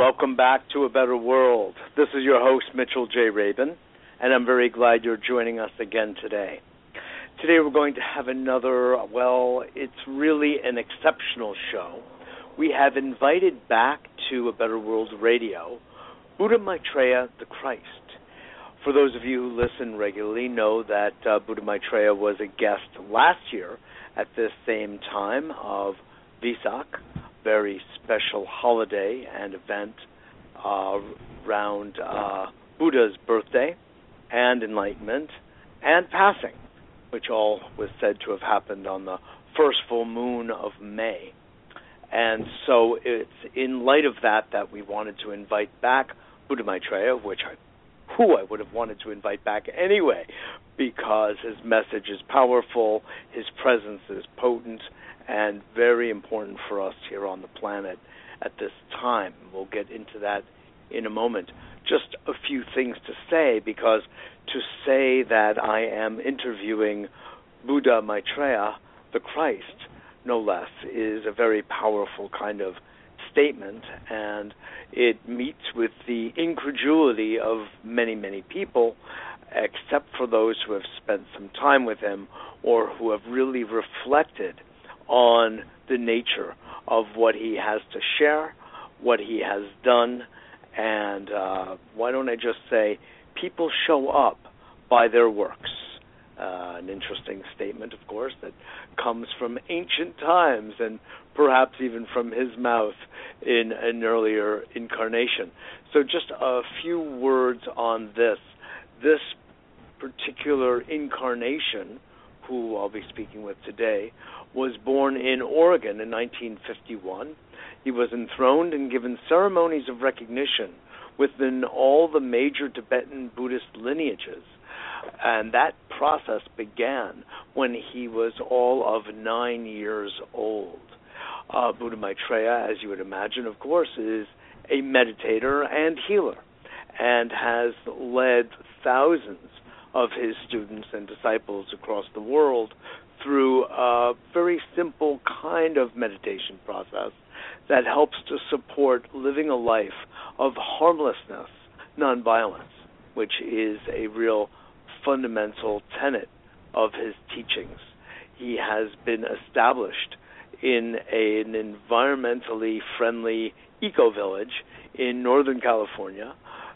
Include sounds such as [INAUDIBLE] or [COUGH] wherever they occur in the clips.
welcome back to A Better World. This is your host, Mitchell J. Rabin, and I'm very glad you're joining us again today. Today we're going to have another, well, it's really an exceptional show. We have invited back to A Better World Radio Buddha Maitreya the Christ. For those of you who listen regularly, know that uh, Buddha Maitreya was a guest last year at this same time of Vesak, very special holiday and event uh, around uh, Buddha's birthday and enlightenment and passing, which all was said to have happened on the first full moon of May. And so it's in light of that that we wanted to invite back Buddha Maitreya, which I who I would have wanted to invite back anyway, because his message is powerful, his presence is potent, and very important for us here on the planet at this time. We'll get into that in a moment. Just a few things to say, because to say that I am interviewing Buddha Maitreya, the Christ, no less, is a very powerful kind of statement, and it meets with the incredulity of many, many people, except for those who have spent some time with him or who have really reflected on the nature of what he has to share, what he has done, and uh, why don't I just say, people show up by their works. Uh, an interesting statement, of course, that comes from ancient times and perhaps even from his mouth in an earlier incarnation. So, just a few words on this. This particular incarnation, who I'll be speaking with today, was born in Oregon in 1951. He was enthroned and given ceremonies of recognition within all the major Tibetan Buddhist lineages and that process began when he was all of nine years old. Uh, Buddha Maitreya, as you would imagine, of course, is a meditator and healer and has led thousands of his students and disciples across the world through a very simple kind of meditation process that helps to support living a life of harmlessness, nonviolence, which is a real fundamental tenet of his teachings. He has been established in a, an environmentally friendly eco village in Northern California,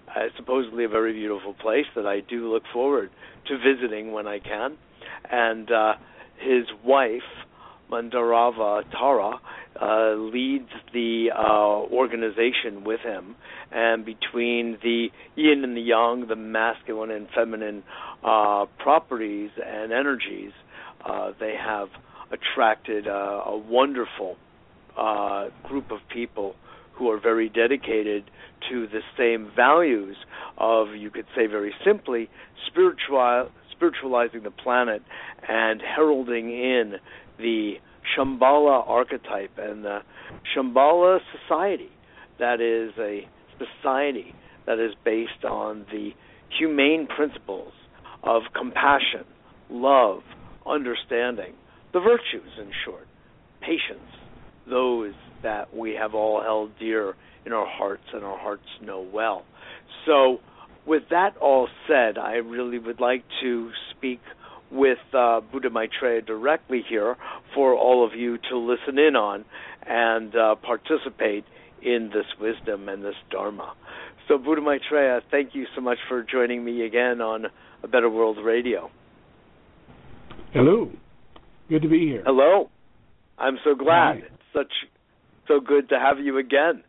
uh, supposedly a very beautiful place that I do look forward to visiting when I can. And uh, his wife, Mandarava Tara, uh, leads the uh, organization with him, and between the yin and the yang, the masculine and feminine uh, properties and energies, uh, they have attracted uh, a wonderful uh, group of people who are very dedicated to the same values of, you could say very simply, spiritual, spiritualizing the planet and heralding in the Shambhala archetype and the Shambhala society. That is a society that is based on the humane principles of compassion, love, understanding, the virtues, in short, patience, those that we have all held dear in our hearts and our hearts know well. So, with that all said, I really would like to speak with uh, Buddha Maitreya directly here for all of you to listen in on and uh, participate in this wisdom and this Dharma. So, Buddha Maitreya, thank you so much for joining me again on A Better World Radio. Hello. Good to be here. Hello. I'm so glad. Hi. It's such so good to have you again.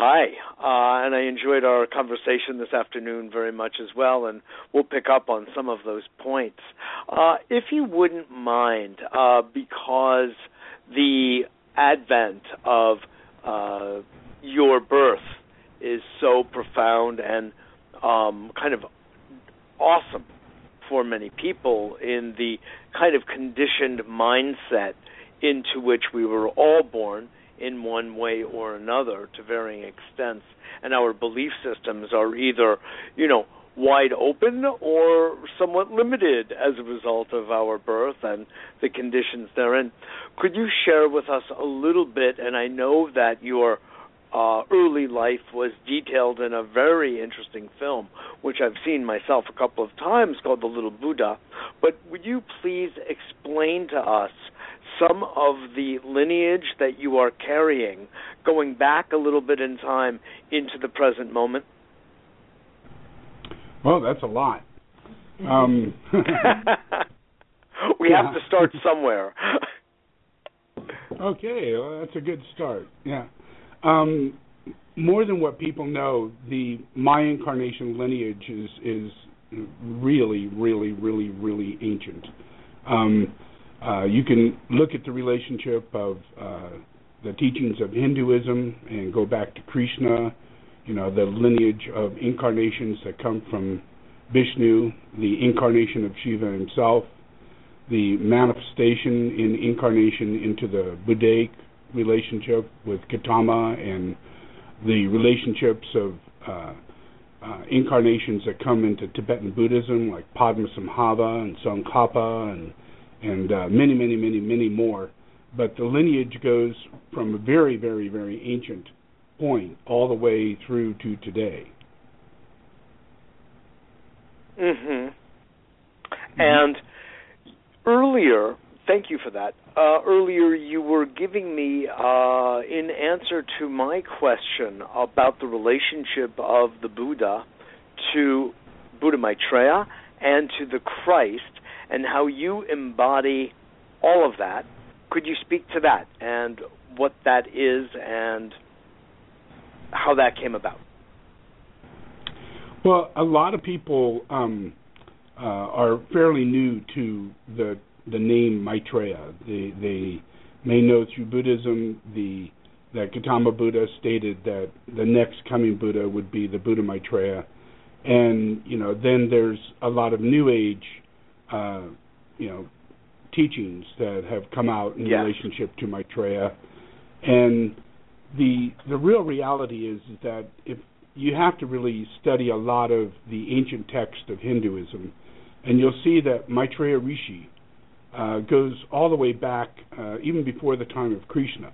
Hi, uh, and I enjoyed our conversation this afternoon very much as well, and we'll pick up on some of those points. Uh, if you wouldn't mind, uh, because the advent of uh, your birth is so profound and um, kind of awesome for many people in the kind of conditioned mindset into which we were all born in one way or another to varying extents and our belief systems are either you know wide open or somewhat limited as a result of our birth and the conditions therein. Could you share with us a little bit? And I know that your uh, early life was detailed in a very interesting film, which I've seen myself a couple of times, called The Little Buddha. But would you please explain to us some of the lineage that you are carrying, going back a little bit in time into the present moment? Well, that's a lot. Um, [LAUGHS] we have to start somewhere. [LAUGHS] okay, well, that's a good start. Yeah. Um, more than what people know, the my incarnation lineage is is really, really, really, really ancient. Um, uh, you can look at the relationship of uh, the teachings of Hinduism and go back to Krishna you know, the lineage of incarnations that come from Vishnu, the incarnation of Shiva himself, the manifestation in incarnation into the Buddhaic relationship with Gautama and the relationships of uh, uh, incarnations that come into Tibetan Buddhism, like Padmasambhava and Tsongkhapa and and uh, many, many, many, many more. But the lineage goes from a very, very, very ancient point all the way through to today. Mhm. And earlier, thank you for that. Uh, earlier, you were giving me, uh, in answer to my question about the relationship of the Buddha to Buddha Maitreya and to the Christ, and how you embody all of that. Could you speak to that and what that is and how that came about. Well, a lot of people um, uh, are fairly new to the the name Maitreya. They they may know through Buddhism the that Gautama Buddha stated that the next coming Buddha would be the Buddha Maitreya, and you know then there's a lot of New Age, uh, you know, teachings that have come out in relationship to Maitreya, and the the real reality is, is that if you have to really study a lot of the ancient text of Hinduism, and you'll see that Maitreya Rishi uh, goes all the way back, uh, even before the time of Krishna,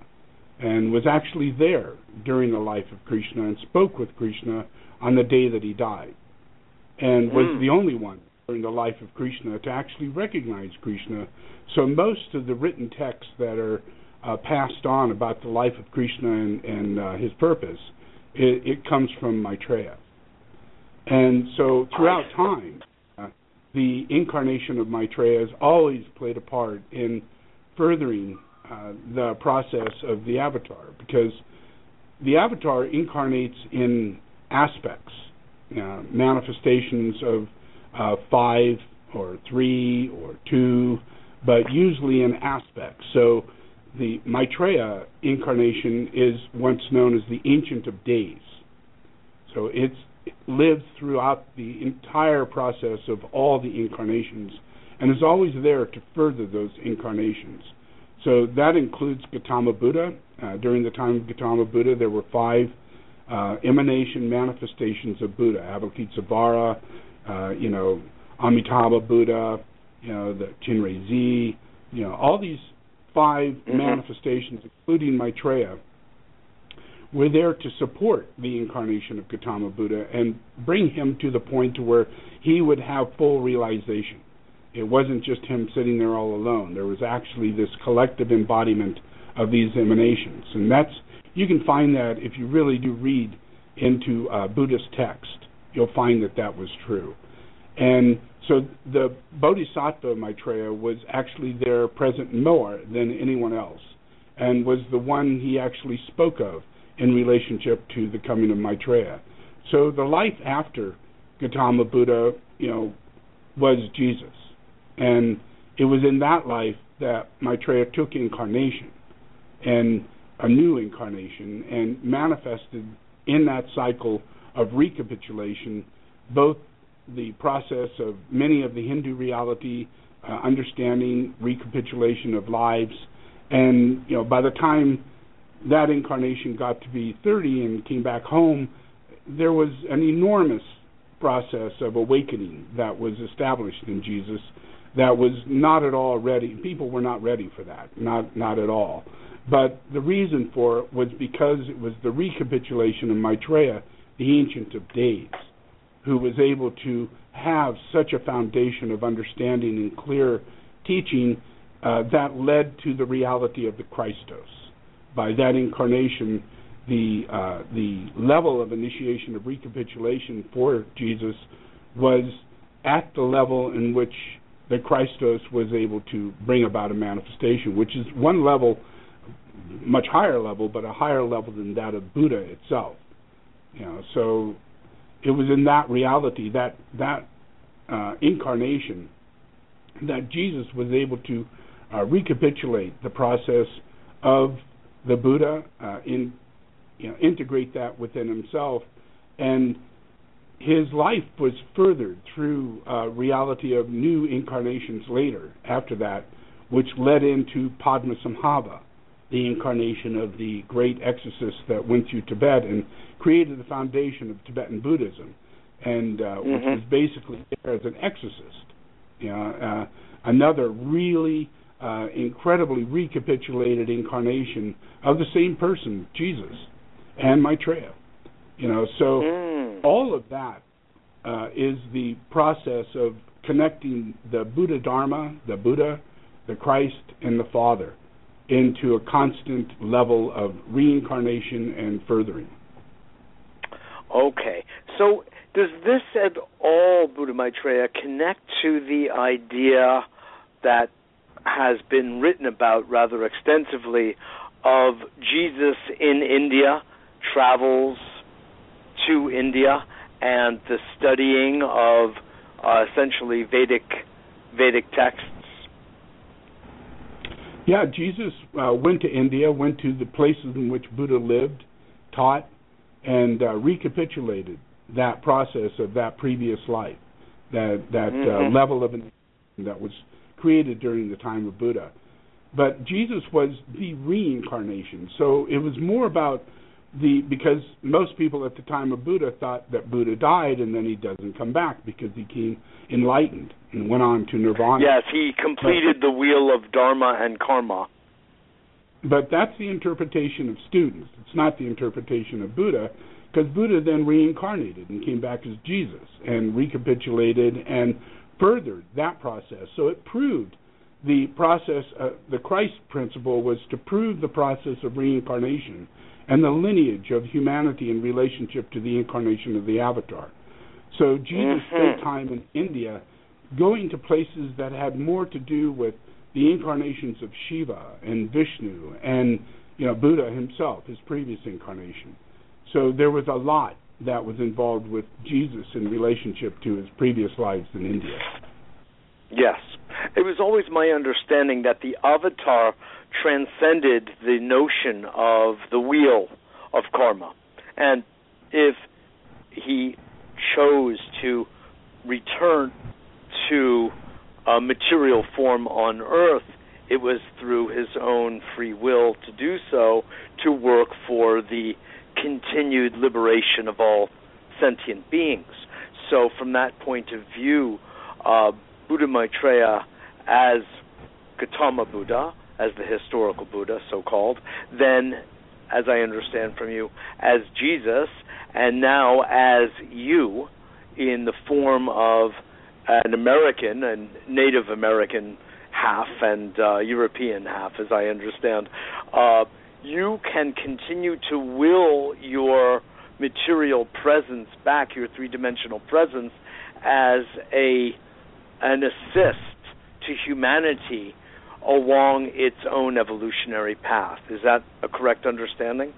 and was actually there during the life of Krishna and spoke with Krishna on the day that he died, and was mm. the only one during the life of Krishna to actually recognize Krishna. So most of the written texts that are uh, passed on about the life of Krishna and, and uh, his purpose, it, it, comes from Maitreya. And so throughout time, uh, the incarnation of Maitreya has always played a part in furthering uh, the process of the avatar because the avatar incarnates in aspects, uh, manifestations of uh, five or three or two, but usually in aspects. So the Maitreya incarnation is once known as the Ancient of Days. So it lives throughout the entire process of all the incarnations and is always there to further those incarnations. So that includes Gautama Buddha. Uh, during the time of Gautama Buddha, there were five uh, emanation manifestations of Buddha: Avalokitesvara, uh, you know, Amitabha Buddha, you know, the Chenrezig, you know, all these 5 mm-hmm. manifestations, including Maitreya, were there to support the incarnation of Gautama Buddha and bring him to the point to where he would have full realization. It wasn't just him sitting there all alone. There was actually this collective embodiment of these emanations, and that's you can find that if you really do read into uh, Buddhist text, you'll find that that was true. And so the Bodhisattva Maitreya was actually there present more than anyone else, and was the one he actually spoke of in relationship to the coming of Maitreya. So the life after Gautama Buddha, you know, was Jesus, and it was in that life that Maitreya took incarnation, and a new incarnation, and manifested in that cycle of recapitulation both the process of many of the Hindu reality, uh, understanding, recapitulation of lives, and you know by the time that incarnation got to be 30 and came back home, there was an enormous process of awakening that was established in Jesus that was not at all ready. People were not ready for that, not not at all. But the reason for it was because it was the recapitulation of Maitreya, the Ancient of Days, who was able to have such a foundation of understanding and clear teaching uh, that led to the reality of the Christos. By that incarnation, the uh, the level of initiation of recapitulation for Jesus was at the level in which the Christos was able to bring about a manifestation, which is one level, much higher level, but a higher level than that of Buddha itself. Know, so it was in that reality, that that uh, incarnation, that Jesus was able to uh, recapitulate the process of the Buddha, uh, in you know, integrate that within himself, and his life was furthered through uh, reality of new incarnations later after that, which led into Padmasambhava, the incarnation of the great exorcist that went through Tibet and created the foundation of Tibetan Buddhism, and uh, mm-hmm. which was basically there as an exorcist. You know, uh, another really uh, incredibly recapitulated incarnation of the same person, Jesus, and Maitreya. You know, so mm. all of that uh, is the process of connecting the Buddha Dharma, the Buddha, the Christ, and the Father into a constant level of reincarnation and furthering. Okay, so does this at all, Buddha Maitreya, connect to the idea that has been written about rather extensively of Jesus in India, travels to India and the studying of uh, essentially Vedic Vedic texts. Yeah, Jesus uh, went to India, went to the places in which Buddha lived, taught, and uh, recapitulated that process of that previous life, that that uh, mm-hmm. level of that was created during the time of Buddha. But Jesus was the reincarnation, so it was more about the because most people at the time of Buddha thought that Buddha died and then he doesn't come back because he came enlightened and went on to nirvana. Yes, he completed but, the wheel of dharma and karma. But that's the interpretation of students. It's not the interpretation of Buddha because Buddha then reincarnated and came back as Jesus and recapitulated and furthered that process. So it proved the process, uh, the Christ principle was to prove the process of reincarnation and the lineage of humanity in relationship to the incarnation of the Avatar. So Jesus mm-hmm. spent time in India going to places that had more to do with the incarnations of Shiva and Vishnu and you know Buddha himself, his previous incarnation. So there was a lot that was involved with Jesus in relationship to his previous lives in India. Yes. It was always my understanding that the avatar transcended the notion of the wheel of karma. And if he chose to return to a material form on earth, it was through his own free will to do so to work for the continued liberation of all sentient beings. So, from that point of view, uh, Buddha Maitreya as Gautama Buddha as the historical Buddha, so called, then, as I understand from you, as Jesus, and now as you in the form of an American, and Native American half, and uh, European half, as I understand. Uh, you can continue to will your material presence back, your three-dimensional presence, as a an assist to humanity along its own evolutionary path. Is that a correct understanding?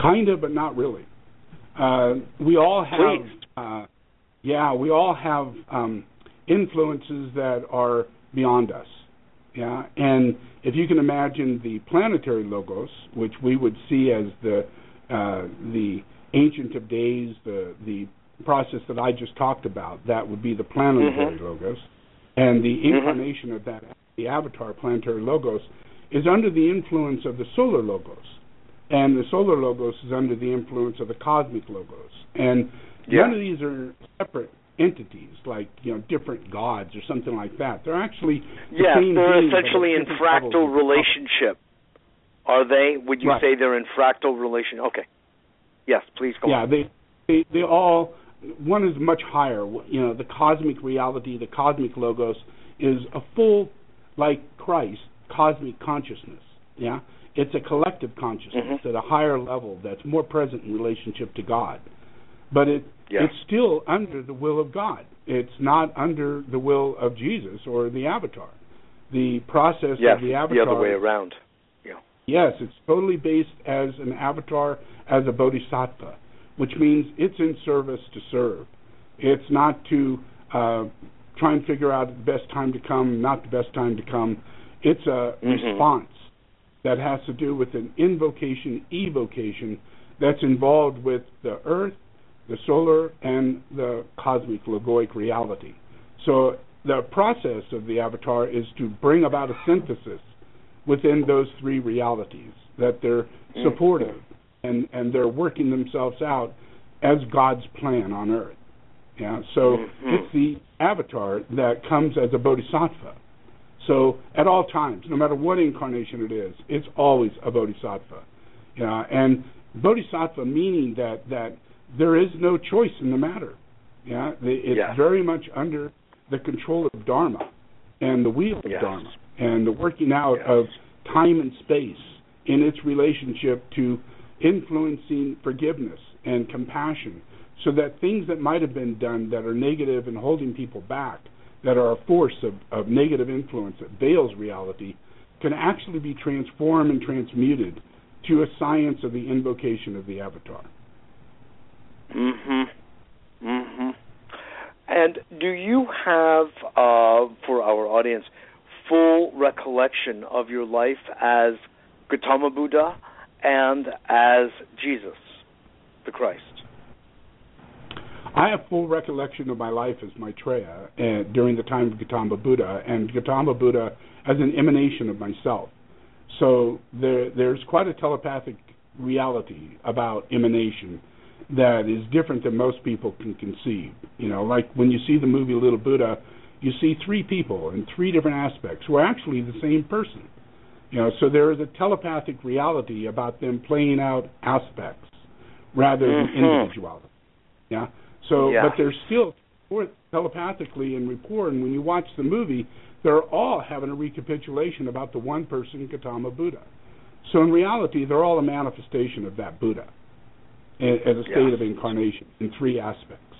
Kind of, but not really. Uh, we all have, uh, yeah, we all have um, influences that are beyond us. Yeah, and if you can imagine the planetary logos, which we would see as the uh, the ancient of days, the the process that I just talked about, that would be the planetary mm-hmm. logos and the mm-hmm. incarnation mm-hmm. of that the avatar planetary logos is under the influence of the solar logos and the solar logos is under the influence of the cosmic logos and Yeah. None of these are separate entities, like you know, different gods or something like that. They're actually the they're being, essentially in fractal relationship. Are they? Would you Right. say they're in fractal relation? Okay. Yes, please go yeah, on. they, they they all one is much higher. You know, the cosmic reality, the cosmic logos, is a full, like Christ, cosmic consciousness. Yeah, it's a collective consciousness Mhm. at a higher level that's more present in relationship to God, but it Yeah. it's still under the will of God. It's not under the will of Jesus or the Avatar. The process yes, of the Avatar the other way around. Yeah. Yes, it's totally based as an avatar, as a bodhisattva, which means it's in service to serve. It's not to uh, try and figure out the best time to come, not the best time to come. It's a Mhm. response that has to do with an invocation, evocation that's involved with the earth, the solar, and the cosmic logoic reality. So the process of the avatar is to bring about a synthesis within those three realities that they're Mm. supportive and and they're working themselves out as God's plan on earth. Yeah, so Mhm. it's the avatar that comes as a bodhisattva. So at all times, no matter what incarnation it is, it's always a bodhisattva. Yeah, and bodhisattva meaning that that there is no choice in the matter. Yeah, it's Yes. very much under the control of dharma and the wheel of Yes. dharma and the working out Yes. of time and space in its relationship to influencing forgiveness and compassion so that things that might have been done that are negative and holding people back that are a force of, of negative influence that veils reality can actually be transformed and transmuted to a science of the invocation of the avatar. Mhm. Mhm. And do you have uh for our audience full recollection of your life as Gautama Buddha and as Jesus the Christ? I have full recollection of my life as Maitreya uh, during the time of Gautama Buddha, and Gautama Buddha as an emanation of myself. So there, there's quite a telepathic reality about emanation that is different than most people can conceive. You know, like when you see the movie Little Buddha, you see three people in three different aspects who are actually the same person. You know, so there is a telepathic reality about them playing out aspects rather than Mhm. individuality. Yeah. So, Yeah. but they're still telepathically in rapport, and when you watch the movie, they're all having a recapitulation about the one person, Gautama Buddha. So in reality, they're all a manifestation of that Buddha as a state Yes. of incarnation in three aspects.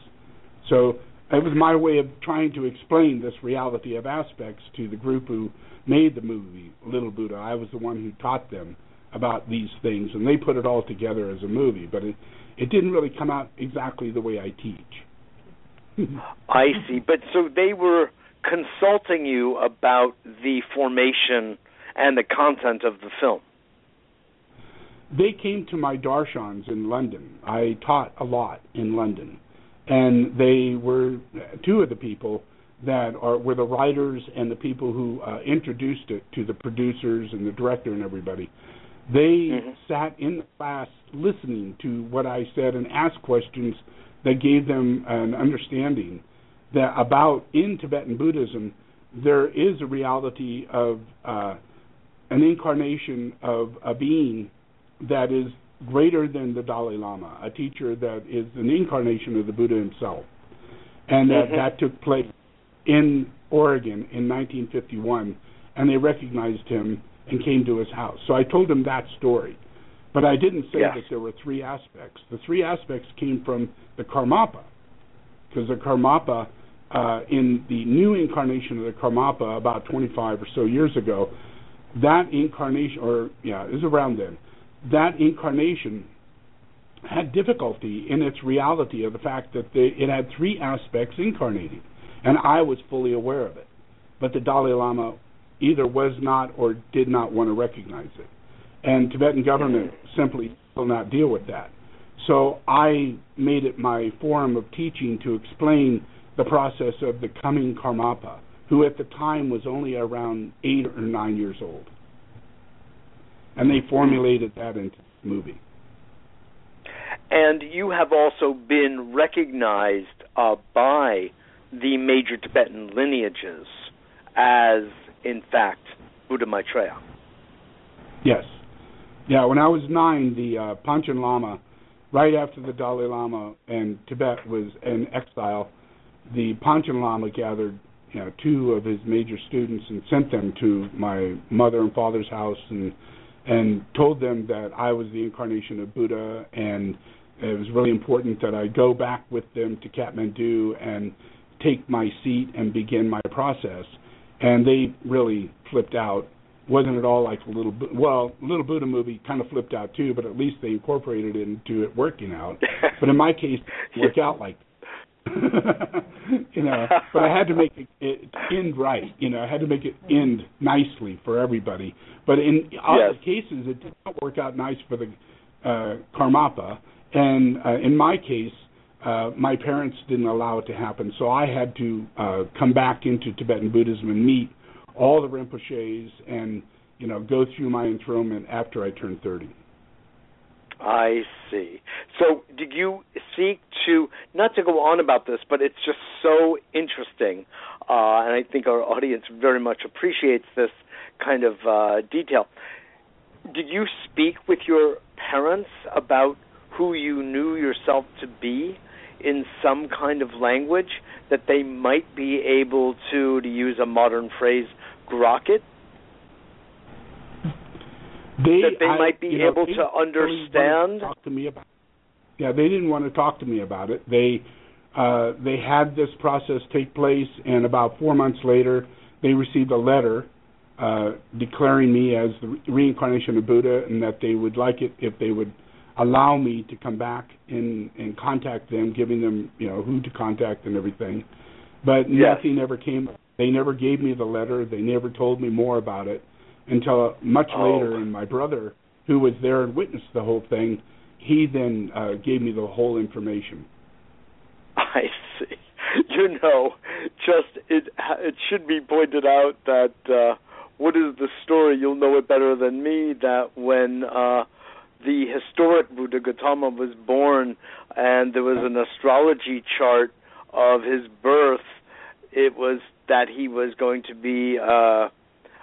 So it was my way of trying to explain this reality of aspects to the group who made the movie Little Buddha. I was the one who taught them about these things, and they put it all together as a movie, but it it didn't really come out exactly the way I teach. [LAUGHS] I see. But so they were consulting you about the formation and the content of the film. they came to my darshans in London. I taught a lot in London, and they were two of the people that are were the writers and the people who uh, introduced it to the producers and the director and everybody. They Mhm. sat in the class listening to what I said and asked questions that gave them an understanding that about in Tibetan Buddhism there is a reality of uh, an incarnation of a being that is greater than the Dalai Lama, a teacher that is an incarnation of the Buddha himself, and that Mhm. that took place in Oregon in 1951, and they recognized him and came to his house. So I told them that story, but I didn't say Yes. that there were three aspects. The three aspects came from the Karmapa, because the Karmapa, uh, in the new incarnation of the Karmapa about 25 or so years ago, that incarnation, or yeah, it was around then, that incarnation had difficulty in its reality of the fact that they, it had three aspects incarnating, and I was fully aware of it. But the Dalai Lama either was not or did not want to recognize it, and Tibetan government simply will not deal with that. So I made it my form of teaching to explain the process of the coming Karmapa, who at the time was only around eight or nine years old. And they formulated that into the movie. and you have also been recognized uh, by the major Tibetan lineages as, in fact, Buddha Maitreya. Yes. Yeah, when I was nine, the uh, Panchen Lama, right after the Dalai Lama and Tibet was in exile, the Panchen Lama gathered you know, two of his major students and sent them to my mother and father's house and and told them that I was the incarnation of Buddha and it was really important that I go back with them to Kathmandu and take my seat and begin my process. And they really flipped out. Wasn't at all like a little well, little Buddha movie kind of flipped out too, but at least they incorporated it into it working out. [LAUGHS] but in my case, it worked out like [LAUGHS] you know, but I had to make it, it end right. You know, I had to make it end nicely for everybody. But in other yes. cases, it did not work out nice for the uh, Karmapa. And uh, in my case, uh, my parents didn't allow it to happen, so I had to uh, come back into Tibetan Buddhism and meet all the Rinpoches and you know go through my enthronement after I turned 30. I see. So, did you seek to not to go on about this, but it's just so interesting, uh, and I think our audience very much appreciates this kind of uh, detail. Did you speak with your parents about who you knew yourself to be in some kind of language that they might be able to, to use a modern phrase, grok it? They, that they I, might be you know, able to understand. Talk to me about. Yeah, they didn't want to talk to me about it. They uh, they had this process take place, and about four months later, they received a letter uh, declaring me as the reincarnation of Buddha, and that they would like it if they would allow me to come back and and contact them, giving them you know who to contact and everything. But yes. nothing ever came. They never gave me the letter. They never told me more about it until much oh. later. And my brother, who was there and witnessed the whole thing, he then uh, gave me the whole information. [LAUGHS] I see. You know, just it it should be pointed out that uh, what is the story? You'll know it better than me. That when uh, the historic Buddha Gautama was born, and there was an astrology chart of his birth, it was that he was going to be. Uh,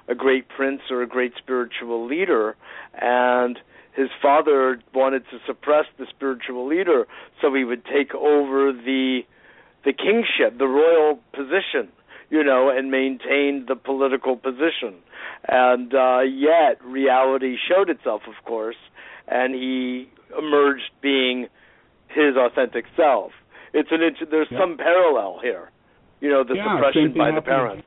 a great prince or a great spiritual leader and his father wanted to suppress the spiritual leader so he would take over the the kingship the royal position you know and maintain the political position and uh yet reality showed itself of course and he emerged being his authentic self it's an there's yeah. some parallel here you know the yeah, suppression by the parents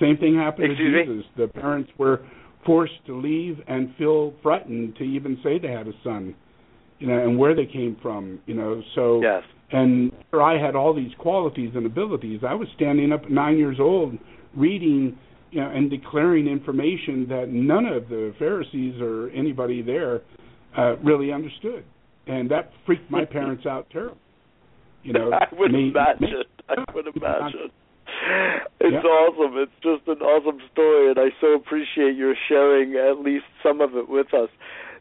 same thing happened Excuse to Jesus. Me? The parents were forced to leave and feel frightened to even say they had a son, you know, and where they came from, you know. So yes. and I had all these qualities and abilities. I was standing up at nine years old reading you know, and declaring information that none of the Pharisees or anybody there uh, really understood, and that freaked my parents out terribly. You know, [LAUGHS] I would me, imagine. Me, I would [LAUGHS] imagine. It's awesome. It's just an awesome story, and I so appreciate your sharing at least some of it with us.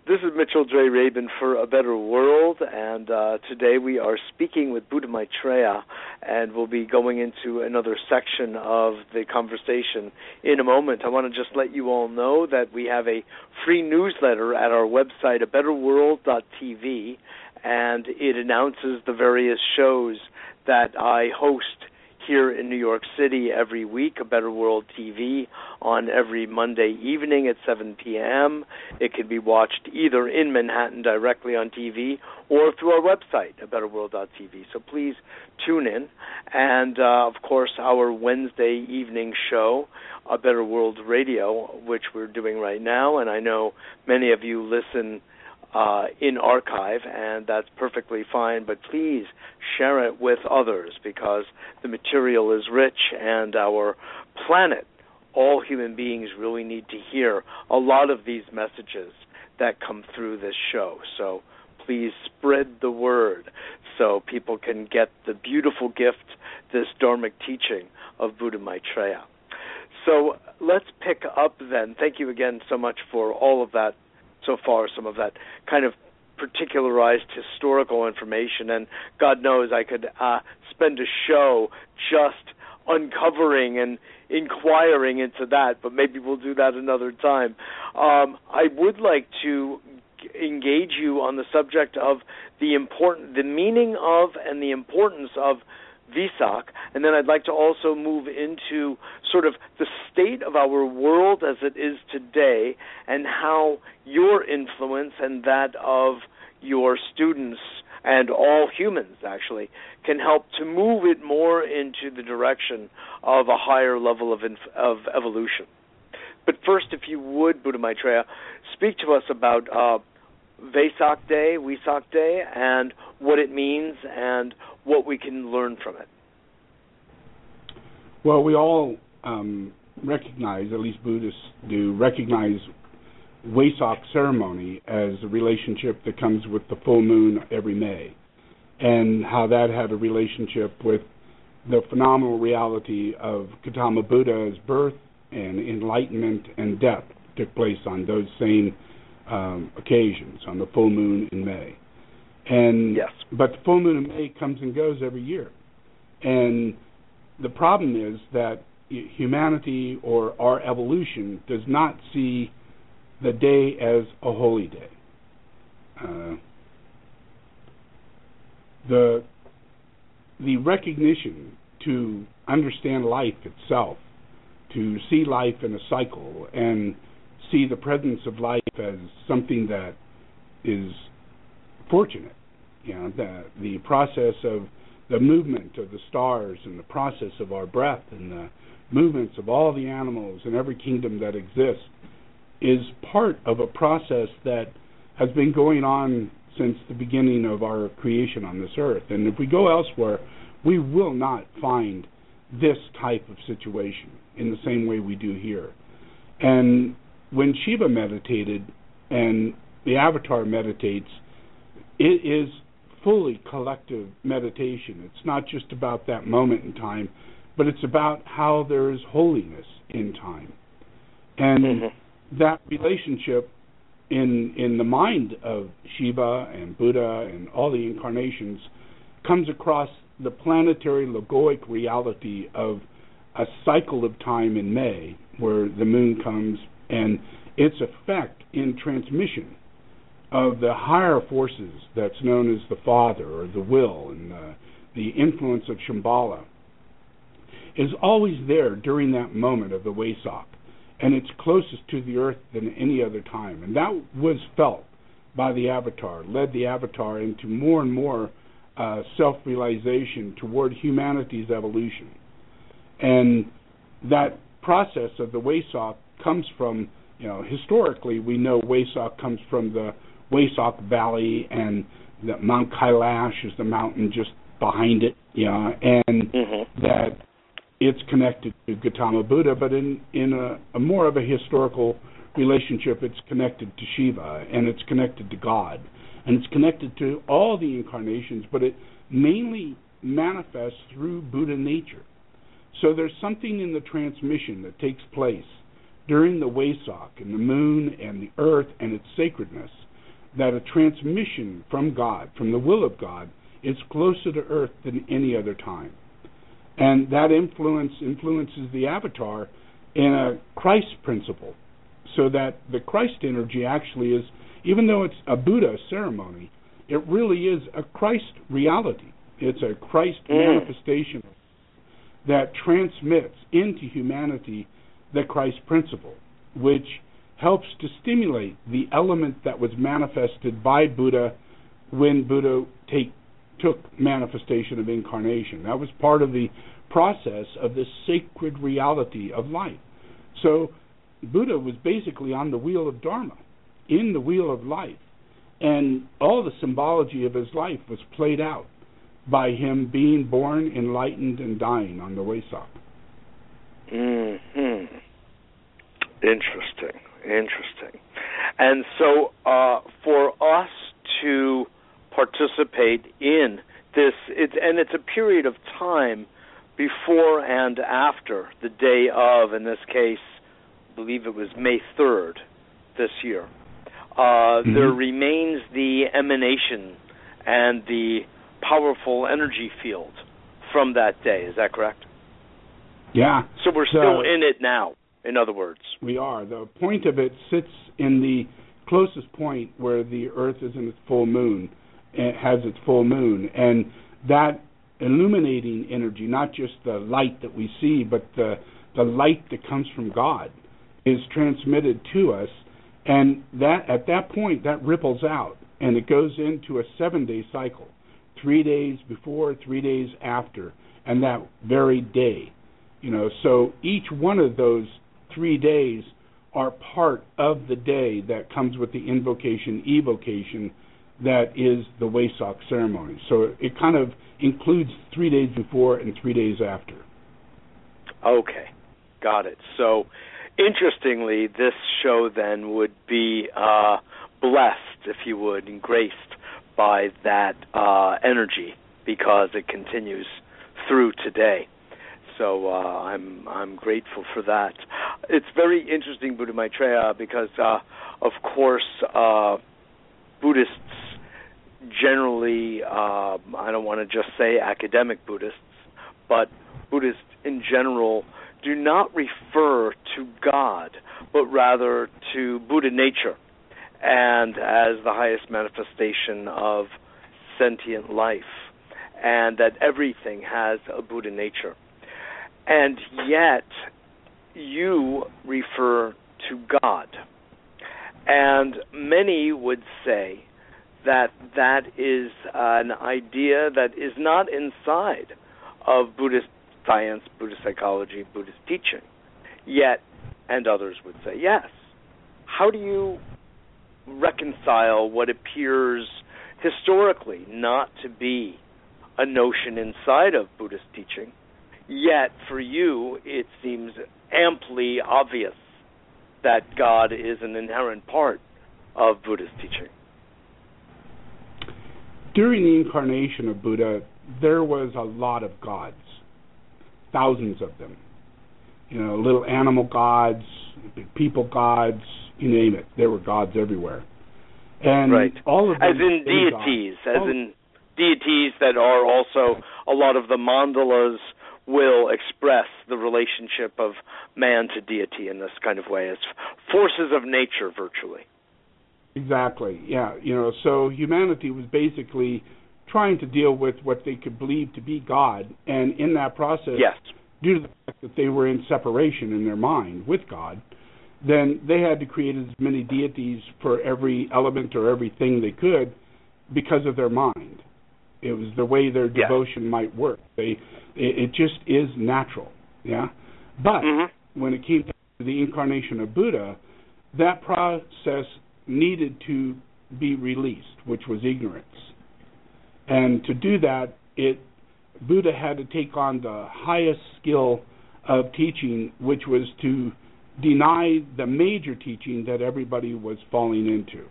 This is Mitchell J. Rabin for A Better World, and uh, today we are speaking with Buddha Maitreya, and we'll be going into another section of the conversation in a moment. I want to just let you all know that we have a free newsletter at our website, abetterworld.tv, and it announces the various shows that I host here in New York City every week, A Better World TV on every Monday evening at 7 p.m. It can be watched either in Manhattan directly on TV or through our website, abetterworld.tv. So please tune in. And uh, of course, our Wednesday evening show, A Better World Radio, which we're doing right now. And I know many of you listen uh, in archive, and that's perfectly fine. But please share it with others because the material is rich, and our planet, all human beings really need to hear a lot of these messages that come through this show. So please spread the word so people can get the beautiful gift, this Dharmic teaching of Buddha Maitreya. So let's pick up then. Thank you again so much for all of that so far, some of that kind of particularized historical information. And God knows I could uh, spend a show just uncovering and inquiring into that, but maybe we'll do that another time. Um, I would like to engage you on the subject of the important, the meaning of, and the importance of Vesak, and then I'd like to also move into sort of the state of our world as it is today, and how your influence and that of your students and all humans actually can help to move it more into the direction of a higher level of inf- of evolution. But first, if you would, Buddha Maitreya, speak to us about uh, Vesak Day, Wesak Day, and what it means and what we can learn from it. Well, we all um, recognize, at least Buddhists do, recognize Wesak ceremony as a relationship that comes with the full moon every May, and how that had a relationship with the phenomenal reality of Gautama Buddha's birth and enlightenment and death took place on those same um, occasions on the full moon in May. And yes. but the full moon in May comes and goes every year, and the problem is that humanity or our evolution does not see the day as a holy day. Uh, the the recognition to understand life itself, to see life in a cycle, and see the presence of life as something that is fortunate. You know, the the process of the movement of the stars and the process of our breath and the movements of all the animals in every kingdom that exists is part of a process that has been going on since the beginning of our creation on this earth. And if we go elsewhere, we will not find this type of situation in the same way we do here. And when Shiva meditated and the avatar meditates, it is fully collective meditation. It's not just about that moment in time, but it's about how there is holiness in time. And mm-hmm that relationship in in the mind of Shiva and Buddha and all the incarnations comes across the planetary logoic reality of a cycle of time in May where the moon comes and its effect in transmission of the higher forces that's known as the father or the will and the, the influence of Shambhala is always there during that moment of the Wesak and it's closest to the earth than any other time. And that was felt by the Avatar, led the Avatar into more and more uh, self realization toward humanity's evolution. And that process of the Wesak comes from, you know, historically we know Wesak comes from the Wesak Valley and that Mount Kailash is the mountain just behind it, you know, and mm-hmm. that it's connected to Gautama Buddha, but in in a, a, more of a historical relationship, it's connected to Shiva and it's connected to God, and it's connected to all the incarnations, but it mainly manifests through Buddha nature. So there's something in the transmission that takes place during the Wesak and the moon and the earth and its sacredness that a transmission from God, from the will of God, is closer to earth than any other time and that influence influences the avatar in a Christ principle, so that the Christ energy actually is, even though it's a Buddha ceremony, it really is a Christ reality. It's a Christ mm. manifestation that transmits into humanity the Christ principle, which helps to stimulate the element that was manifested by Buddha when Buddha take took manifestation of incarnation. That was part of the process of this sacred reality of life. So Buddha was basically on the wheel of Dharma, in the wheel of life. And all the symbology of his life was played out by him being born, enlightened, and dying on the Wesak. Hmm. Interesting. Interesting. And so, uh, for us to participate in this, it's, and it's a period of time before and after the day of, in this case, I believe it was May 3rd this year. uh, mm-hmm. there remains the emanation and the powerful energy field from that day. Is that correct? Yeah. So we're still in it now. In other words, we are. The point of it sits in the closest point where the Earth is in its full moon, it has its full moon, and that illuminating energy, not just the light that we see, but the the light that comes from God, is transmitted to us, and that at that point that ripples out, and it goes into a seven-day cycle, three days before, three days after, and that very day, you know. So each one of those three days are part of the day that comes with the invocation evocation that is the Wesak ceremony. So it kind of includes three days before and three days after. Okay, got it. So interestingly, this show then would be uh, blessed, if you would, and graced by that uh, energy because it continues through today. So uh, I'm I'm grateful for that. It's very interesting, Buddha Maitreya, because uh, of course uh, Buddhists generally uh, I don't want to just say academic Buddhists, but Buddhists in general do not refer to God, but rather to Buddha nature, and as the highest manifestation of sentient life, and that everything has a Buddha nature. And yet, you refer to God. And many would say that that is an idea that is not inside of Buddhist science, Buddhist psychology, Buddhist teaching. Yet, and others would say yes. How do you reconcile what appears historically not to be a notion inside of Buddhist teaching Yet, for you, it seems amply obvious that God is an inherent part of Buddhist teaching. During the incarnation of Buddha, there was a lot of gods, thousands of them. You know, little animal gods, big people gods, you name it. There were gods everywhere. And right. all of them as in deities, gods. as in deities that are also a lot of the mandalas will express the relationship of man to deity in this kind of way as forces of nature virtually exactly yeah you know so humanity was basically trying to deal with what they could believe to be god and in that process yes due to the fact that they were in separation in their mind with god then they had to create as many deities for every element or everything they could because of their mind it was the way their devotion yeah. might work. They, it, it just is natural, yeah. But mm-hmm. when it came to the incarnation of Buddha, that process needed to be released, which was ignorance. And to do that, it Buddha had to take on the highest skill of teaching, which was to deny the major teaching that everybody was falling into.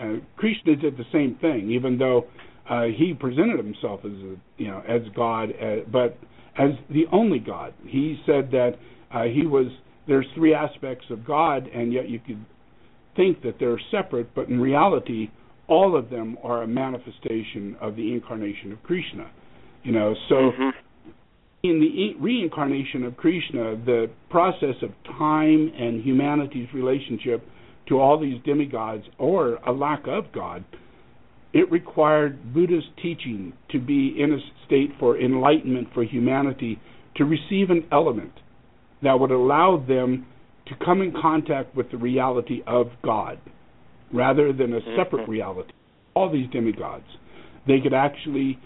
Uh, Krishna did the same thing, even though uh, he presented himself as a, you know as God, uh, but as the only God. He said that uh, he was there's three aspects of God, and yet you could think that they're separate, but in reality, all of them are a manifestation of the incarnation of Krishna. You know, so. Mm-hmm. In the reincarnation of Krishna, the process of time and humanity's relationship to all these demigods, or a lack of God, it required Buddha's teaching to be in a state for enlightenment for humanity to receive an element that would allow them to come in contact with the reality of God rather than a separate mm-hmm. reality. All these demigods, they could actually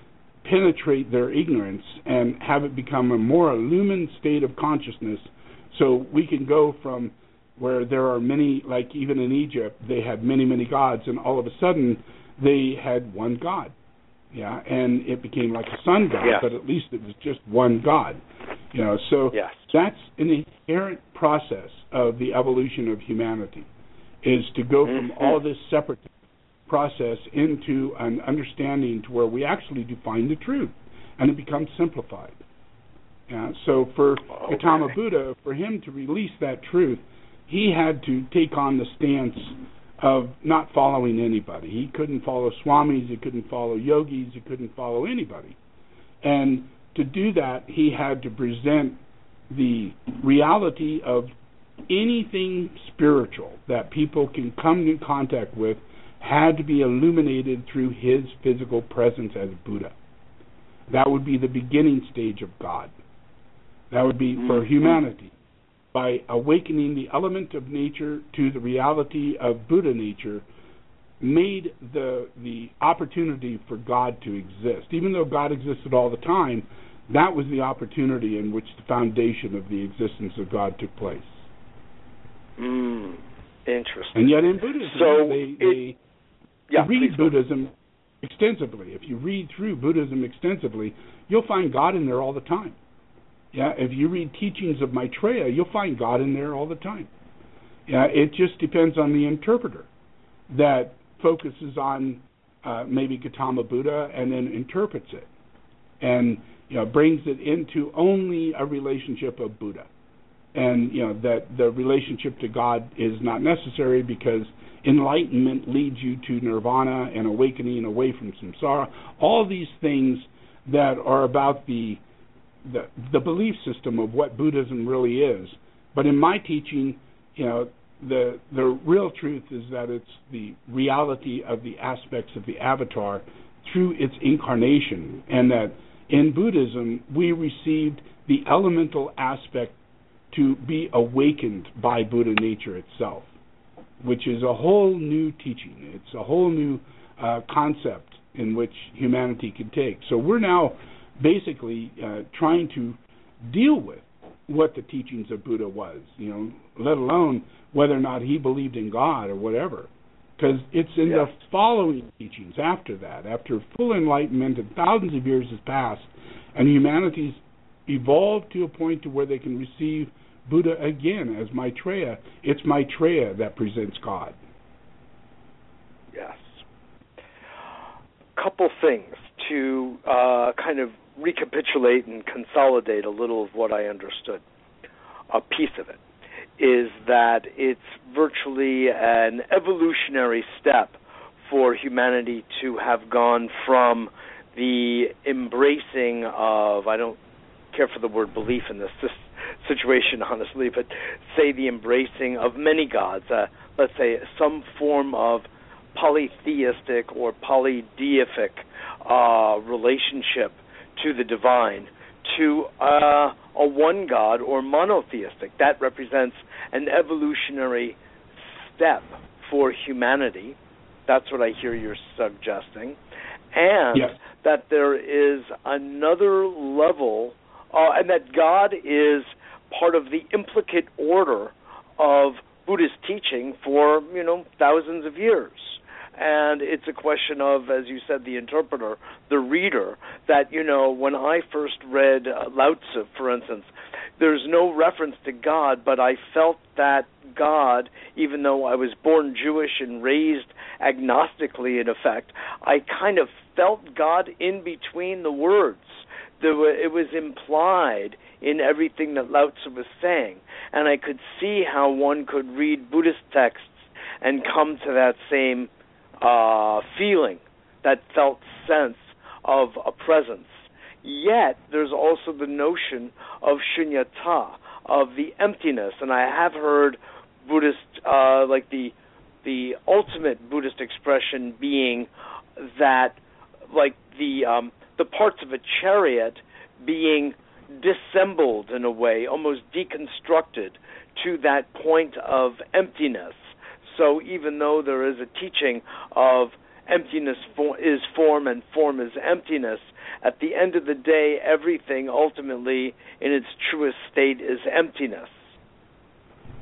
penetrate their ignorance and have it become a more illumined state of consciousness so we can go from where there are many like even in Egypt they had many many gods and all of a sudden they had one God. Yeah, and it became like a sun god, but at least it was just one God. You know, so yes. that's an inherent process of the evolution of humanity, is to go from mm-hmm. all this separate process into an understanding to where we actually define the truth, and it becomes simplified. Yeah, so for okay. Gautama Buddha, for him to release that truth, he had to take on the stance of not following anybody. He couldn't follow swamis, he couldn't follow yogis, he couldn't follow anybody. And to do that, he had to present the reality of anything spiritual that people can come in contact with had to be illuminated through his physical presence as Buddha. That would be the beginning stage of God. That would be for Mm-hmm. humanity. By awakening the element of nature to the reality of Buddha nature, made the the opportunity for God to exist. Even though God existed all the time, that was the opportunity in which the foundation of the existence of God took place. Mm, interesting. And yet in Buddhism, So they, it- they yeah, read go. Buddhism extensively. If you read through Buddhism extensively, you'll find God in there all the time. Yeah, if you read teachings of Maitreya, you'll find God in there all the time. Yeah, it just depends on the interpreter that focuses on uh, maybe Gautama Buddha and then interprets it, and you know brings it into only a relationship of Buddha, and you know that the relationship to God is not necessary because enlightenment leads you to nirvana and awakening away from samsara. All these things that are about the the, the belief system of what Buddhism really is. But in my teaching, you know, the the real truth is that it's the reality of the aspects of the avatar through its incarnation, and that in Buddhism we received the elemental aspect to be awakened by Buddha nature itself, which is a whole new teaching. It's a whole new uh, concept in which humanity can take. So we're now basically uh, trying to deal with what the teachings of Buddha was, you know, let alone whether or not he believed in God or whatever. Because it's in Yeah. the following teachings after that, after full enlightenment and thousands of years has passed, and humanity's evolved to a point to where they can receive Buddha again as Maitreya. It's Maitreya that presents God. Yes. Couple things to uh, kind of recapitulate and consolidate a little of what I understood. A piece of it is that it's virtually an evolutionary step for humanity to have gone from the embracing of, I don't care for the word belief in this, situation, [LAUGHS] honestly, but say the embracing of many gods, uh, let's say some form of polytheistic or polydeific uh, relationship to the divine, to uh, a one God or monotheistic. That represents an evolutionary step for humanity. That's what I hear you're suggesting. And Yes. that there is another level, uh, and that God is part of the implicate order of Buddhist teaching for, you know, thousands of years. And it's a question of, as you said, the interpreter, the reader, that, you know, when I first read uh, Lao Tzu, for instance, there's no reference to God, but I felt that God, even though I was born Jewish and raised agnostically in effect, I kind of felt God in between the words. Were, it was implied in everything that Lao Tzu was saying, and I could see how one could read Buddhist texts and come to that same uh, feeling, that felt sense of a presence. Yet there's also the notion of shunyata, of the emptiness, and I have heard Buddhist, uh, like the the ultimate Buddhist expression being that, like the um, the parts of a chariot being dissembled in a way, almost deconstructed to that point of emptiness. So even though there is a teaching of emptiness is form and form is emptiness, at the end of the day, everything ultimately in its truest state is emptiness.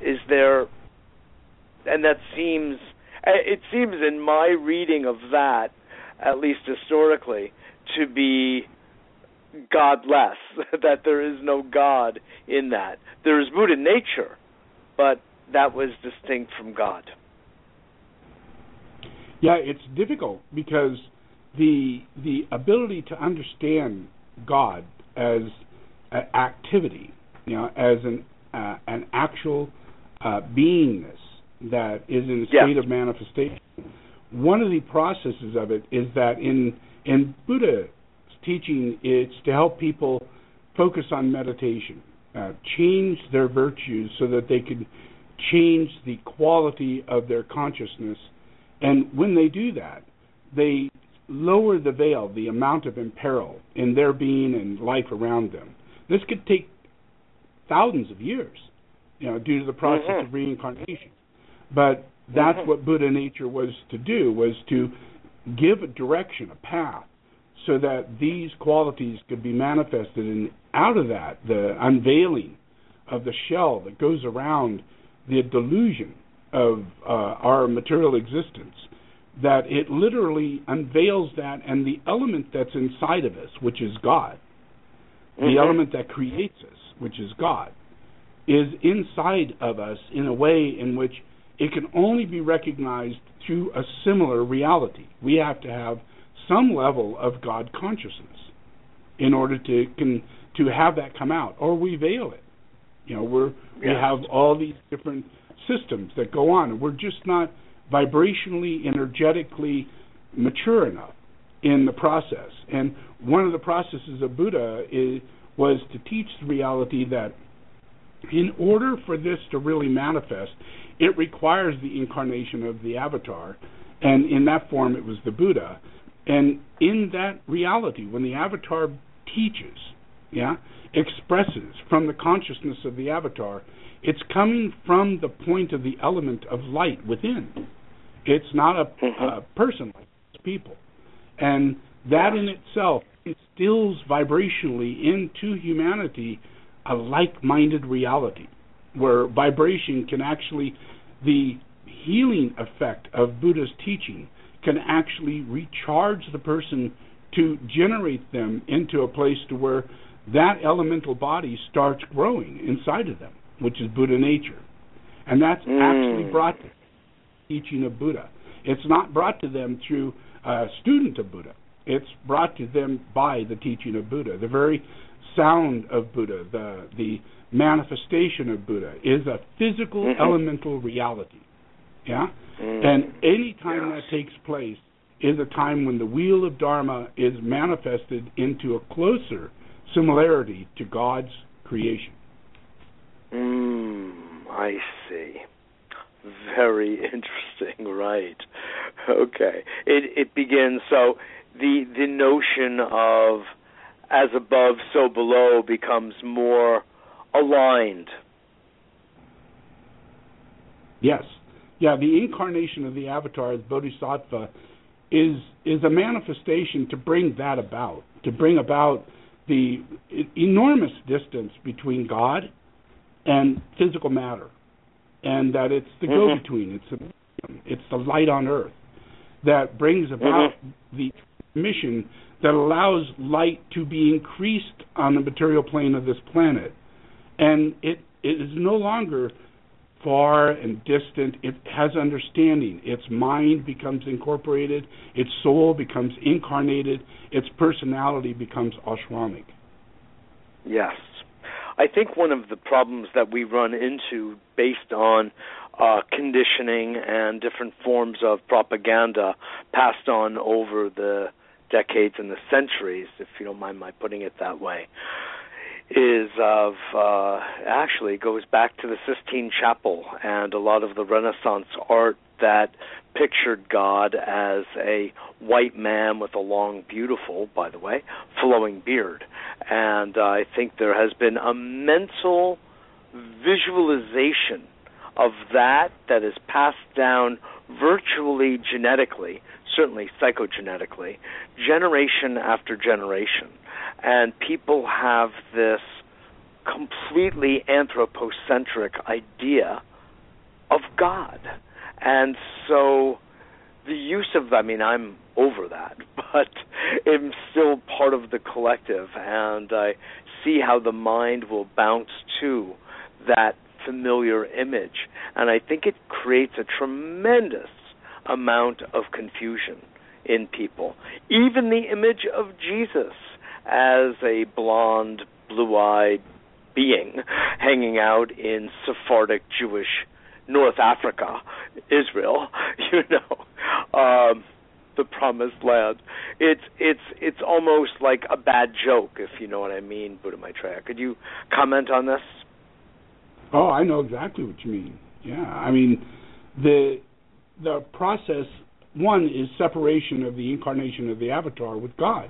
Is there, and that seems, eh, it seems in my reading of that, at least historically, to be godless, [LAUGHS] that there is no God in that. There is Buddha nature, but that was distinct from God. Yeah, it's difficult because the the ability to understand God as an activity, you know, as an uh, an actual uh, beingness that is in a state of manifestation. One of the processes of it is that in in Buddha's teaching, it's to help people focus on meditation, uh, change their virtues so that they can change the quality of their consciousness. And when they do that, they lower the veil, the amount of imperil in their being and life around them. This could take thousands of years, you know, due to the process mm-hmm. of reincarnation. But that's mm-hmm. what Buddha nature was to do, was to give a direction, a path, so that these qualities could be manifested. And out of that, the unveiling of the shell that goes around the delusion of uh, our material existence, that it literally unveils that and the element that's inside of us, which is God, mm-hmm. the element that creates us, which is God, is inside of us in a way in which it can only be recognized through a similar reality. We have to have some level of God consciousness in order to can, to have that come out, or we veil it. You know, we're we have all these different systems that go on, we're just not vibrationally, energetically mature enough in the process. And one of the processes of Buddha is, was to teach the reality that in order for this to really manifest, it requires the incarnation of the avatar, and in that form, it was the Buddha. And in that reality, when the avatar teaches, yeah, expresses from the consciousness of the avatar, it's coming from the point of the element of light within. It's not a, mm-hmm. a person like people. And that in itself instills vibrationally into humanity a like minded reality where vibration can actually, the healing effect of Buddha's teaching can actually recharge the person to generate them into a place to where that elemental body starts growing inside of them, which is Buddha nature. And that's mm. actually brought to the teaching of Buddha. It's not brought to them through a student of Buddha. It's brought to them by the teaching of Buddha. The very sound of Buddha, the the manifestation of Buddha is a physical mm-hmm. elemental reality. Yeah? Mm. And any time yes. that takes place is a time when the wheel of Dharma is manifested into a closer similarity to God's creation. Mm, I see. Very [LAUGHS] interesting, right. Okay. It it begins so the the notion of as above so below becomes more aligned. Yes. Yeah, the incarnation of the avatar, Bodhisattva, is is a manifestation to bring that about, to bring about the enormous distance between God and physical matter, and that it's the mm-hmm. go-between. It's a, it's the light on earth that brings about mm-hmm. the mission that allows light to be increased on the material plane of this planet, and it, it is no longer far and distant. It has understanding. Its mind becomes incorporated. Its soul becomes incarnated. Its personality becomes ashwamic. Yes. I think one of the problems that we run into based on uh, conditioning and different forms of propaganda passed on over the decades and the centuries, if you don't mind my putting it that way, is of uh, actually goes back to the Sistine Chapel and a lot of the Renaissance art that pictured God as a white man with a long, beautiful, by the way, flowing beard. And uh, I think there has been a mental visualization of that that is passed down virtually genetically, certainly psychogenetically, generation after generation and people have this completely anthropocentric idea of God. And so the use of I mean I'm over that, [LAUGHS] but I'm still part of the collective and I see how the mind will bounce to that familiar image and I think it creates a tremendous amount of confusion in people. Even the image of Jesus as a blonde, blue eyed being [LAUGHS] hanging out in Sephardic Jewish North Africa, Israel, [LAUGHS] you know, um, the promised land. It's it's it's almost like a bad joke, if you know what I mean, Buddha Maitreya. Could you comment on this? Oh, I know exactly what you mean. Yeah, I mean the the process one is separation of the incarnation of the avatar with God.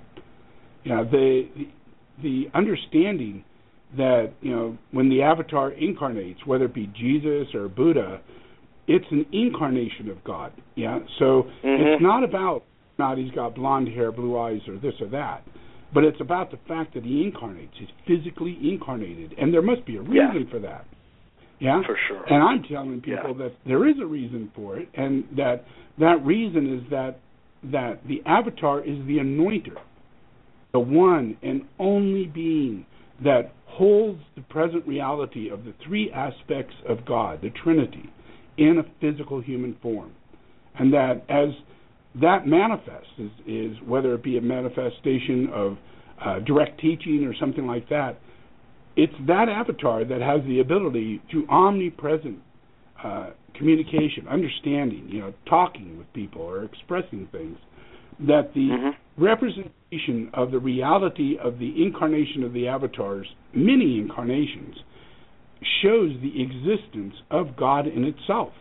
You know, the the understanding that you know when the avatar incarnates, whether it be Jesus or Buddha, it's an incarnation of God. Yeah, so mm-hmm. it's not about not he's got blonde hair, blue eyes, or this or that, but it's about the fact that he incarnates. He's physically incarnated, and there must be a reason yeah. for that. Yeah, for sure. And I'm telling people yeah. that there is a reason for it, and that that reason is that that the avatar is the anointer, the one and only being that holds the present reality of the three aspects of God, the Trinity, in a physical human form. And that as that manifests, is, is whether it be a manifestation of uh, direct teaching or something like that, it's that avatar that has the ability to omnipresent uh, communication, understanding, you know, talking with people or expressing things, that the mm-hmm. Representation of the reality of the incarnation of the avatars, many incarnations, shows the existence of God in itself.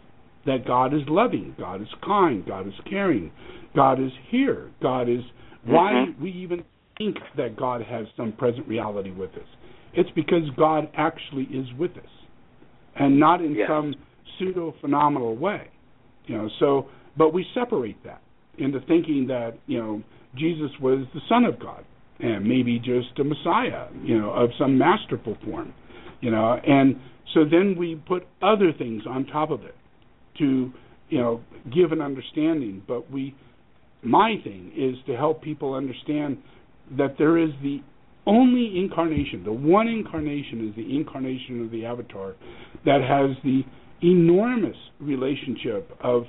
That God is loving, God is kind, God is caring, God is here, God is mm-hmm. why we even think that God has some present reality with us. It's because God actually is with us, and not in yes. some pseudo phenomenal way. You know, so but we separate that into thinking that you know Jesus was the Son of God and maybe just a Messiah, you know, of some masterful form, you know, and so then we put other things on top of it to you know give an understanding. But we, my thing is to help people understand that there is the only incarnation, the one incarnation is the incarnation of the Avatar that has the enormous relationship of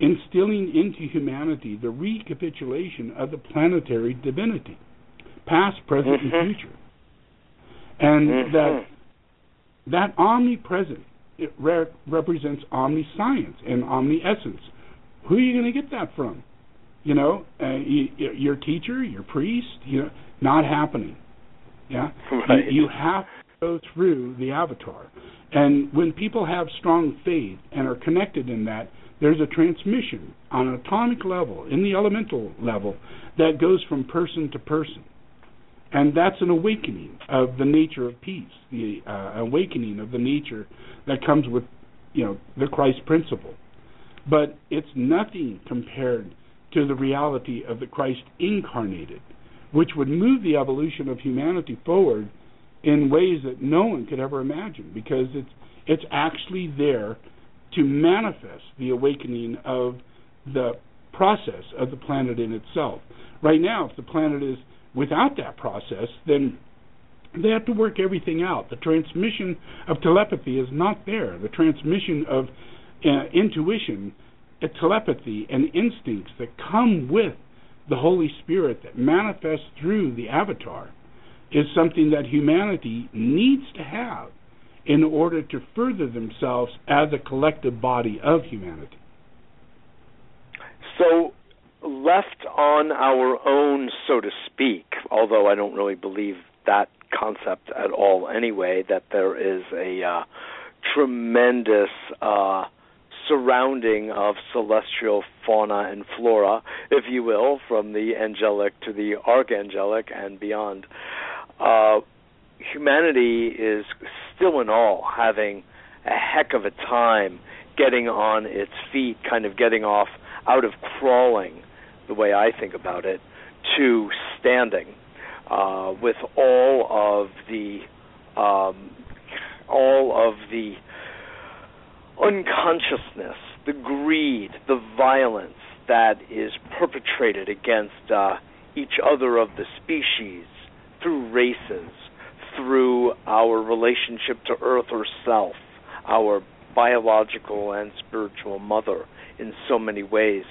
instilling into humanity the recapitulation of the planetary divinity, past, present, mm-hmm. and future. And mm-hmm. that that omnipresent it re- represents omniscience and omniessence. Who are you going to get that from? You know, uh, you, your teacher, your priest, you know, not happening. Yeah, right. you, you have to go through the avatar, and when people have strong faith and are connected in that, there's a transmission on an atomic level, in the elemental level, that goes from person to person. And that's an awakening of the nature of peace, the uh, awakening of the nature that comes with, you know, the Christ principle. But it's nothing compared to the reality of the Christ incarnated, which would move the evolution of humanity forward in ways that no one could ever imagine, because it's it's actually there to manifest the awakening of the process of the planet in itself. Right now, if the planet is without that process, then they have to work everything out. The transmission of telepathy is not there. The transmission of uh, intuition, uh, telepathy, and instincts that come with the Holy Spirit that manifests through the avatar is something that humanity needs to have in order to further themselves as a collective body of humanity. So, left on our own, so to speak, although I don't really believe that concept at all anyway, that there is a uh, tremendous uh, surrounding of celestial fauna and flora, if you will, from the angelic to the archangelic and beyond. Uh, humanity is still in all having a heck of a time getting on its feet, kind of getting off out of crawling, the way I think about it, to standing, uh, with all of the um, all of the unconsciousness, the greed, the violence that is perpetrated against uh, each other of the species through races, through our relationship to Earth herself, our biological and spiritual mother in so many ways.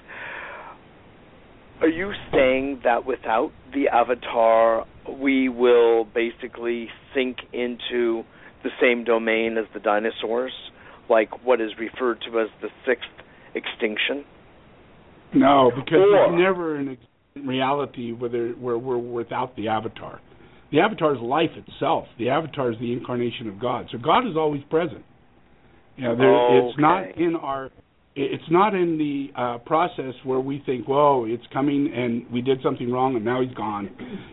Are you saying that without the avatar, we will basically sink into the same domain as the dinosaurs? like what is referred to as the sixth extinction? No, because Or- there's never an reality where, there, where we're without the avatar. The avatar is life itself. The avatar is the incarnation of God. So God is always present. You know, there, it's not in our. It's not in the uh, process where we think, "Whoa, it's coming," and we did something wrong, and now he's gone.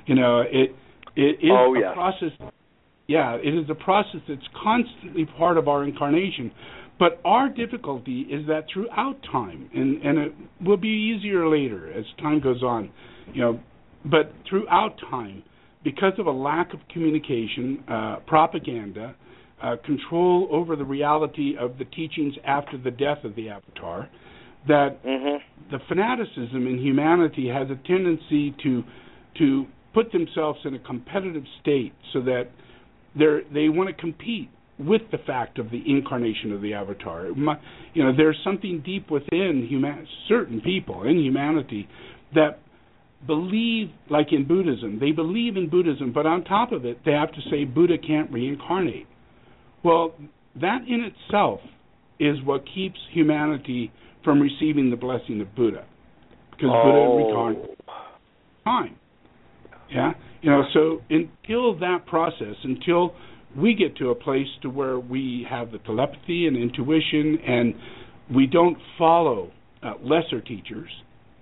You know, it it is Oh, a process. Yeah, it is a process that's constantly part of our incarnation. But our difficulty is that throughout time, and, and it will be easier later as time goes on, you know, but throughout time, because of a lack of communication, uh, propaganda, uh, control over the reality of the teachings after the death of the avatar, that Mhm. the fanaticism in humanity has a tendency to to put themselves in a competitive state so that they they want to compete with the fact of the incarnation of the avatar. You know, there's something deep within human certain people in humanity that believe, like in Buddhism, they believe in Buddhism, but on top of it, they have to say Buddha can't reincarnate. Well, that in itself is what keeps humanity from receiving the blessing of Buddha, because Buddha reincarnated oh. time. Yeah, you know. So until that process, until we get to a place to where we have the telepathy and intuition, and we don't follow uh, lesser teachers,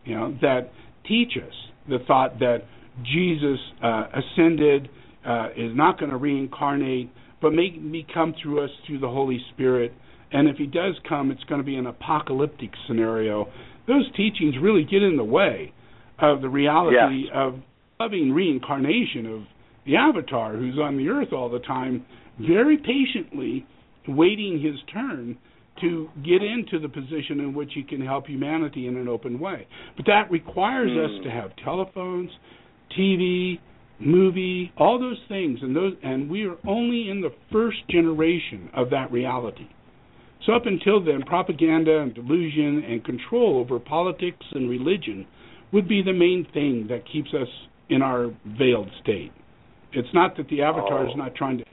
you know, that teach us the thought that Jesus uh, ascended, uh, is not going to reincarnate, but may, may come through us through the Holy Spirit. And if he does come, it's going to be an apocalyptic scenario. Those teachings really get in the way of the reality of loving reincarnation of the avatar who's on the earth all the time, very patiently waiting his turn to get into the position in which he can help humanity in an open way. But that requires Hmm. us to have telephones, TV, movie, all those things and those and we are only in the first generation of that reality. So up until then propaganda and delusion and control over politics and religion would be the main thing that keeps us in our veiled state. It's not that the avatar is Oh. not trying to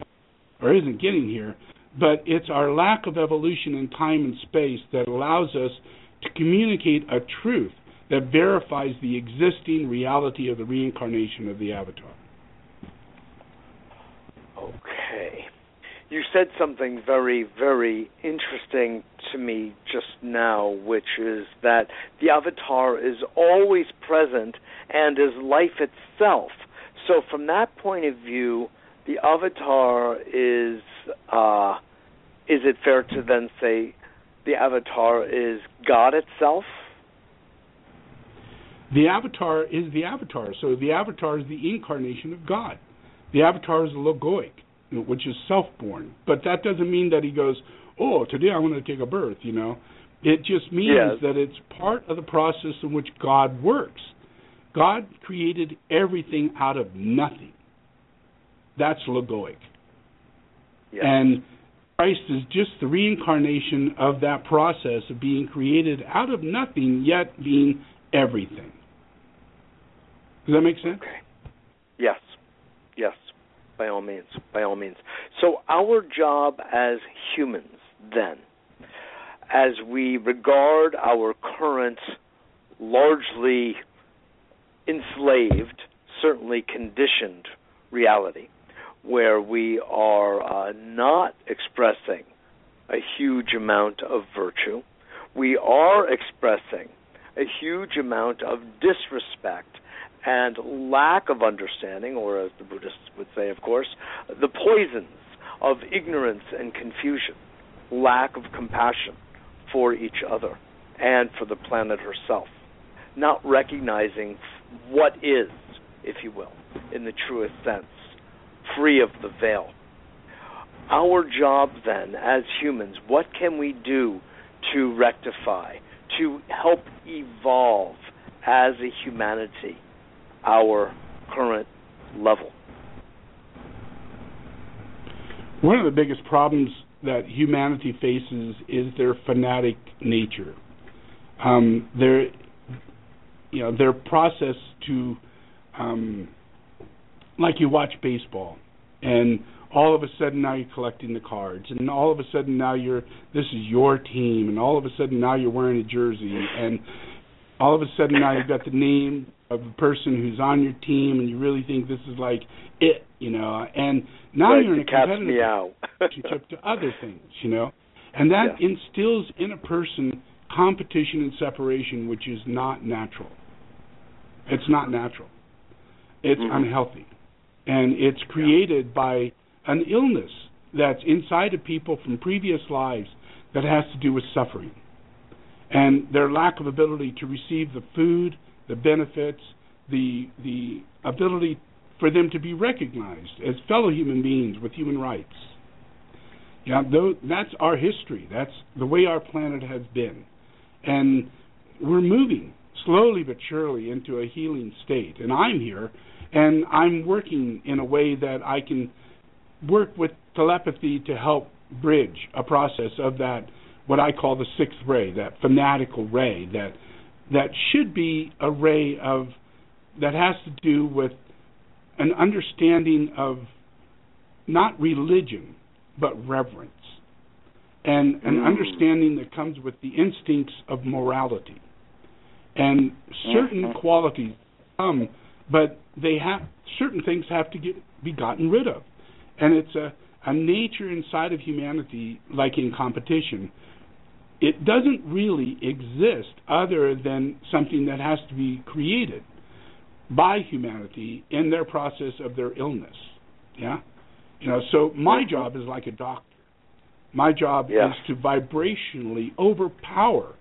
or isn't getting here, but it's our lack of evolution in time and space that allows us to communicate a truth that verifies the existing reality of the reincarnation of the avatar. Okay. You said something very, very interesting to me just now, which is that the avatar is always present and is life itself. So, from that point of view, the avatar is. Uh, is it fair to then say the avatar is God itself? The avatar is the avatar, so the avatar is the incarnation of God. The avatar is logoic, which is self-born. But that doesn't mean that he goes, "Oh, today I want to take a birth," you know. It just means Yes. that it's part of the process in which God works. God created everything out of nothing. That's logoic. Yes. And Christ is just the reincarnation of that process of being created out of nothing, yet being everything. Does that make sense? Okay. Yes. Yes. By all means. By all means. So our job as humans then, as we regard our current largely enslaved, certainly conditioned reality, where we are uh, not expressing a huge amount of virtue, we are expressing a huge amount of disrespect and lack of understanding, or as the Buddhists would say, of course, the poisons of ignorance and confusion, lack of compassion for each other and for the planet herself, not recognizing what is, if you will, in the truest sense, free of the veil. Our job then, as humans, what can we do to rectify, to help evolve as a humanity our current level? One of the biggest problems that humanity faces is their fanatic nature. Um, their, you know, their process to, um, like you watch baseball, and all of a sudden now you're collecting the cards, and all of a sudden now you're this is your team, and all of a sudden now you're wearing a jersey, and all of a sudden now you've got the name of the person who's on your team, and you really think this is like it, you know, and now right, you're in a competitive [LAUGHS] relationship to other things, you know, and that Yeah. instills in a person competition and separation, which is not natural. It's not natural. It's Mhm. unhealthy, and it's created by an illness that's inside of people from previous lives that has to do with suffering and their lack of ability to receive the food, the benefits, the the ability for them to be recognized as fellow human beings with human rights. Yeah, though that's our history. That's the way our planet has been, and we're moving slowly but surely into a healing state. And I'm here, and I'm working in a way that I can work with telepathy to help bridge a process of that what I call the sixth ray, that fanatical ray that that should be a ray of that has to do with an understanding of not religion but reverence and an Mm. understanding that comes with the instincts of morality and certain Mhm. qualities come but they have certain things have to get be gotten rid of and it's a a nature inside of humanity like in competition it doesn't really exist other than something that has to be created by humanity in their process of their illness. Yeah? You know, so my job is like a doctor. My job Yes. is to vibrationally overpower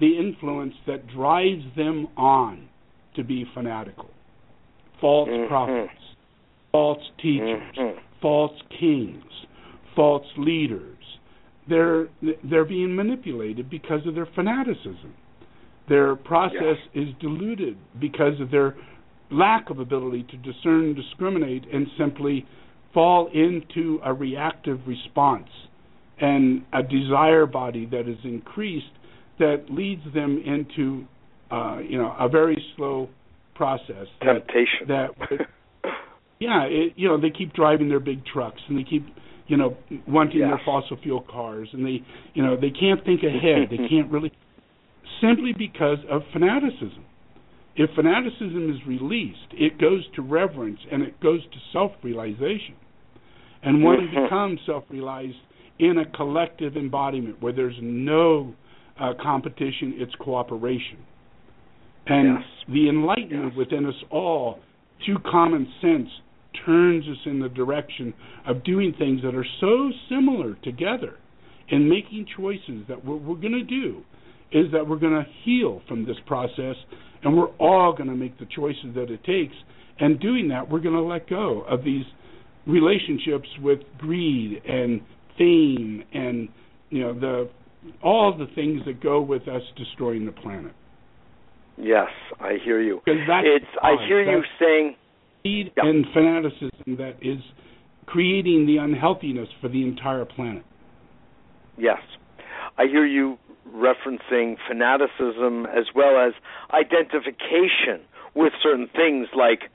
the influence that drives them on to be fanatical. False Mhm. prophets, false teachers, Mhm. false kings, false leaders. They're they're being manipulated because of their fanaticism. Their process is diluted because of their lack of ability to discern, discriminate, and simply fall into a reactive response and a desire body that is increased that leads them into uh, you know a very slow process that Temptation. that yeah, it, you know, they keep driving their big trucks and they keep, you know, wanting their fossil fuel cars and they, you know, they can't think ahead. they [LAUGHS] can't really simply because of fanaticism. If fanaticism is released, it goes to reverence and it goes to self-realization. And one Mhm. becomes self-realized in a collective embodiment where there's no uh, competition, it's cooperation. And Yes. the enlightenment Yes. within us all, through common sense, turns us in the direction of doing things that are so similar together and making choices that what we're going to do is that we're going to heal from this process and we're all going to make the choices that it takes and doing that we're going to let go of these relationships with greed and fame and you know the all the things that go with us destroying the planet Yes, I hear you. It's I hear you saying Yeah. and fanaticism that is creating the unhealthiness for the entire planet yes. I hear you referencing fanaticism as well as identification with certain things like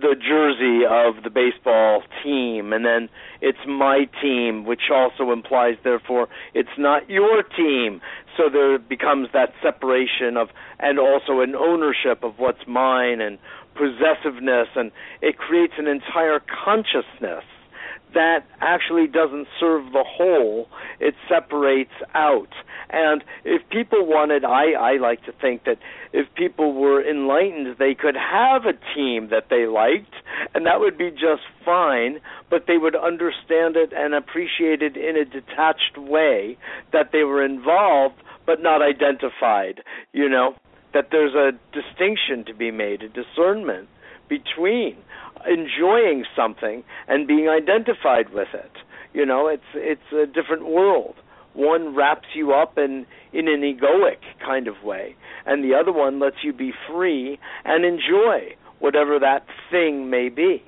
the jersey of the baseball team and then it's my team which also implies therefore it's not your team. So there becomes that separation of and also an ownership of what's mine and possessiveness and it creates an entire consciousness that actually doesn't serve the whole. It separates out. And if people wanted i i like to think that if people were enlightened they could have a team that they liked and that would be just fine but they would understand it and appreciate it in a detached way that they were involved but not identified you know that there's a distinction to be made a discernment between enjoying something and being identified with it. You know, it's it's a different world. One wraps you up in in an egoic kind of way, and the other one lets you be free and enjoy whatever that thing may be.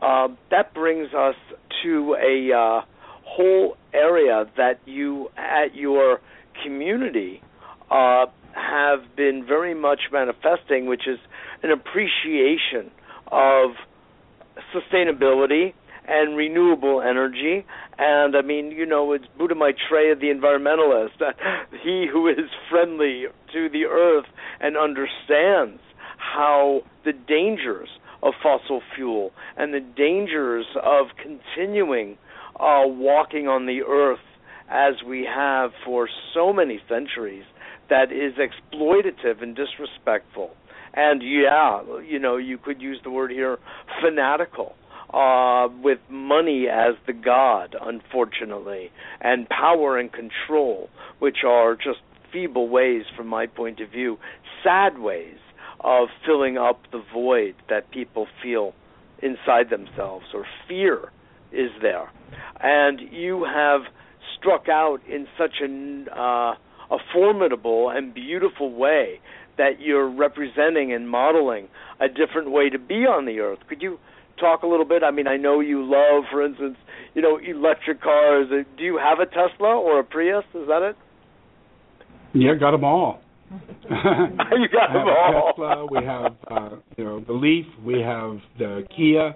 Uh, that brings us to a uh, whole area that you at your community uh, have been very much manifesting, which is an appreciation of sustainability and renewable energy. And I mean, you know, it's Buddha Maitreya, the environmentalist, [LAUGHS] he who is friendly to the earth and understands how the dangers of fossil fuel and the dangers of continuing uh, walking on the earth as we have for so many centuries that is exploitative and disrespectful. And yeah, you know, you could use the word here fanatical. Uh, with money as the god, unfortunately, and power and control, which are just feeble ways, from my point of view, sad ways of filling up the void that people feel inside themselves or fear is there. And you have struck out in such an, uh, a formidable and beautiful way that you're representing and modeling a different way to be on the earth. Could you talk a little bit? I mean, I know you love, for instance, you know, electric cars. Do you have a Tesla or a Prius? Is that it? Yeah, got them all. [LAUGHS] you got them [LAUGHS] all. Tesla. We have uh, you know the Leaf. We have the Kia.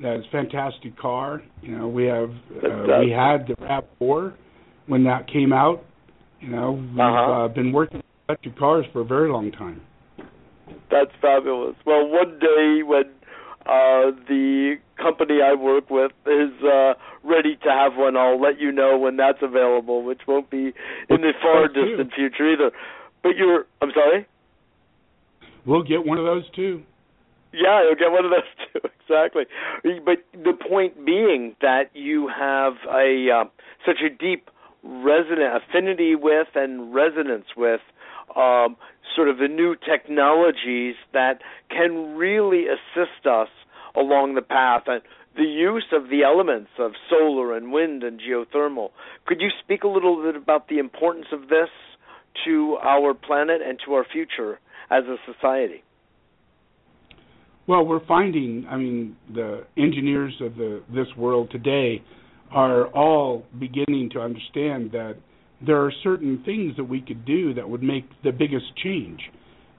That's a fantastic car. You know we have uh, we had the Rav Four when that came out. You know we've uh-huh. uh, been working electric cars for a very long time. That's fabulous. Well, one day when uh, the company I work with is uh, ready to have one, I'll let you know when that's available, which won't be in the far distant future either. But you're, I'm sorry. We'll get one of those too. Yeah, you'll get one of those [LAUGHS] too. Exactly. But the point being that you have a uh, such a deep resonant affinity with and resonance with um, sort of the new technologies that can really assist us along the path and the use of the elements of solar and wind and geothermal. Could you speak a little bit about the importance of this to our planet and to our future as a society? Well, we're finding, I mean, the engineers of the this world today are all beginning to understand that there are certain things that we could do that would make the biggest change.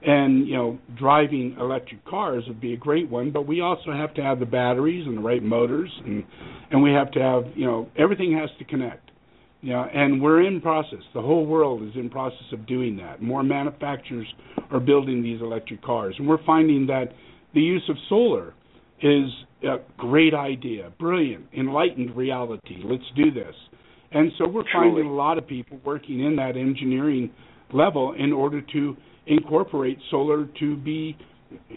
And, you know, driving electric cars would be a great one, but we also have to have the batteries and the right motors and and we have to have, you know, everything has to connect. Yeah, and we're in process. The whole world is in process of doing that. More manufacturers are building these electric cars, and we're finding that the use of solar is a great idea, brilliant, enlightened reality. Let's do this. And so we're Truly. finding a lot of people working in that engineering level in order to incorporate solar to be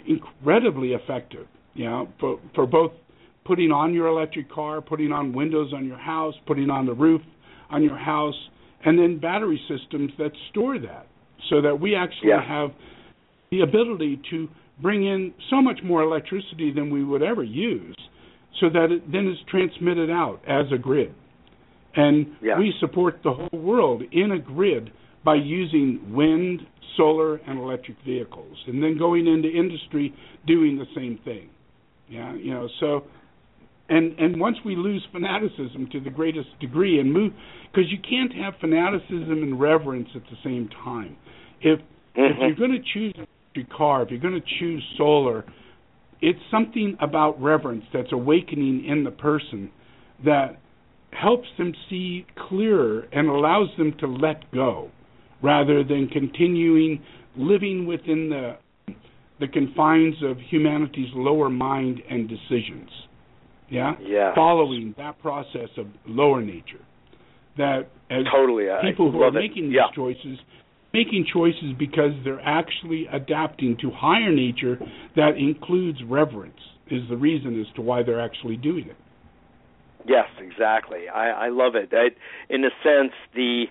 incredibly effective. You know, for for both putting on your electric car, putting on windows on your house, putting on the roof on your house, and then battery systems that store that so that we actually yeah. have the ability to bring in so much more electricity than we would ever use so that it then is transmitted out as a grid. And yeah. we support the whole world in a grid by using wind, solar, and electric vehicles, and then going into industry doing the same thing. Yeah, you know, so and and once we lose fanaticism to the greatest degree and move because you can't have fanaticism and reverence at the same time if mm-hmm. if you're going to choose a car if you're going to choose solar it's something about reverence that's awakening in the person that helps them see clearer and allows them to let go rather than continuing living within the the confines of humanity's lower mind and decisions yeah, yeah. following that process of lower nature. That as totally, people I who are it. making these yeah. choices, making choices because they're actually adapting to higher nature that includes reverence is the reason as to why they're actually doing it. Yes, exactly. I, I love it. I, in a sense, the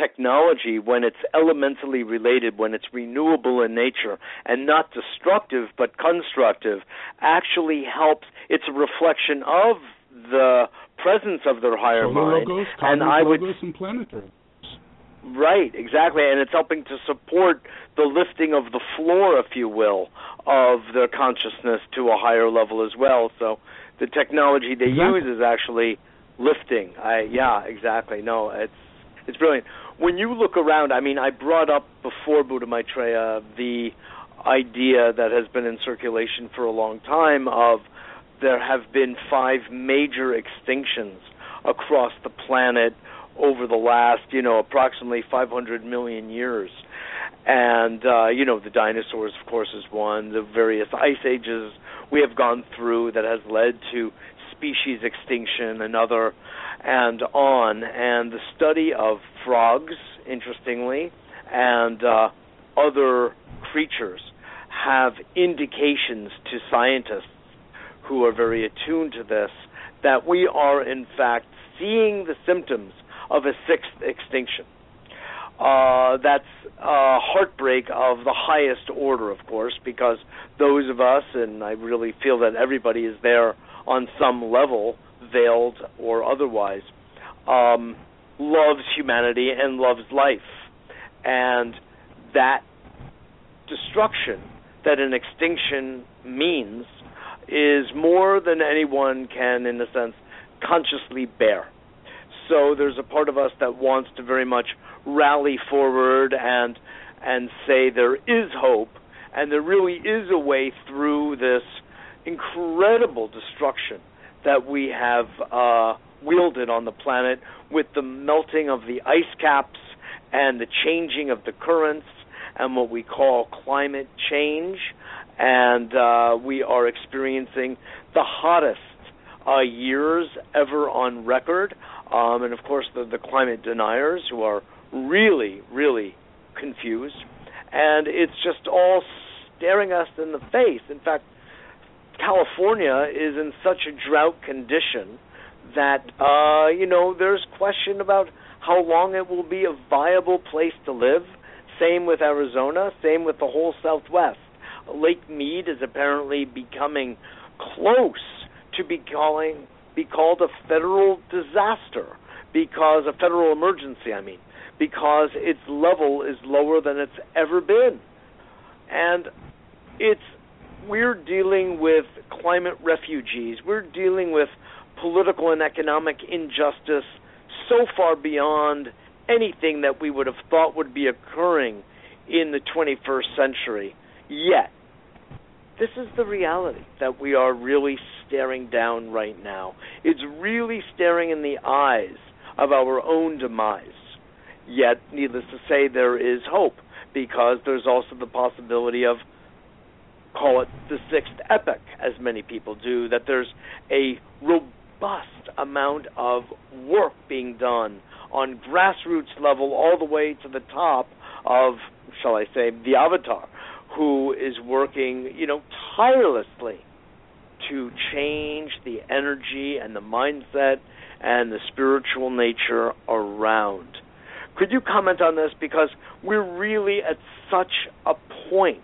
technology, when it's elementally related, when it's renewable in nature and not destructive but constructive, actually helps. It's a reflection of the presence of their higher Solar mind. logos, and I would and planetary. Right, exactly, and it's helping to support the lifting of the floor, if you will, of their consciousness to a higher level as well. So the technology they exactly. use is actually lifting. I yeah, exactly. No, it's it's brilliant. When you look around, I mean, I brought up before Buddha Maitreya the idea that has been in circulation for a long time of there have been five major extinctions across the planet over the last, you know, approximately 500 million years. And, uh, you know, the dinosaurs, of course, is one. The various ice ages we have gone through that has led to species extinction, another, and on. And the study of frogs, interestingly, and uh, other creatures have indications to scientists who are very attuned to this that we are, in fact, seeing the symptoms of a sixth extinction. Uh, that's a heartbreak of the highest order, of course, because those of us, and I really feel that everybody is there on some level, veiled or otherwise, um, loves humanity and loves life. And that destruction that an extinction means is more than anyone can, in a sense, consciously bear. So there's a part of us that wants to very much rally forward and and say there is hope and there really is a way through this incredible destruction that we have uh, wielded on the planet with the melting of the ice caps and the changing of the currents and what we call climate change. And uh, we are experiencing the hottest uh, years ever on record. Um, and of course, the, the climate deniers who are really, really confused. And it's just all staring us in the face. In fact, California is in such a drought condition that uh, you know there's question about how long it will be a viable place to live. Same with Arizona. Same with the whole Southwest. Lake Mead is apparently becoming close to be calling be called a federal disaster because a federal emergency. I mean, because its level is lower than it's ever been, and it's we're dealing with climate refugees. We're dealing with political and economic injustice so far beyond anything that we would have thought would be occurring in the 21st century. Yet, this is the reality that we are really staring down right now. It's really staring in the eyes of our own demise. Yet, needless to say, there is hope because there's also the possibility of call it the sixth epic, as many people do, that there's a robust amount of work being done on grassroots level all the way to the top of, shall I say, the avatar, who is working, you know, tirelessly to change the energy and the mindset and the spiritual nature around. Could you comment on this? Because we're really at such a point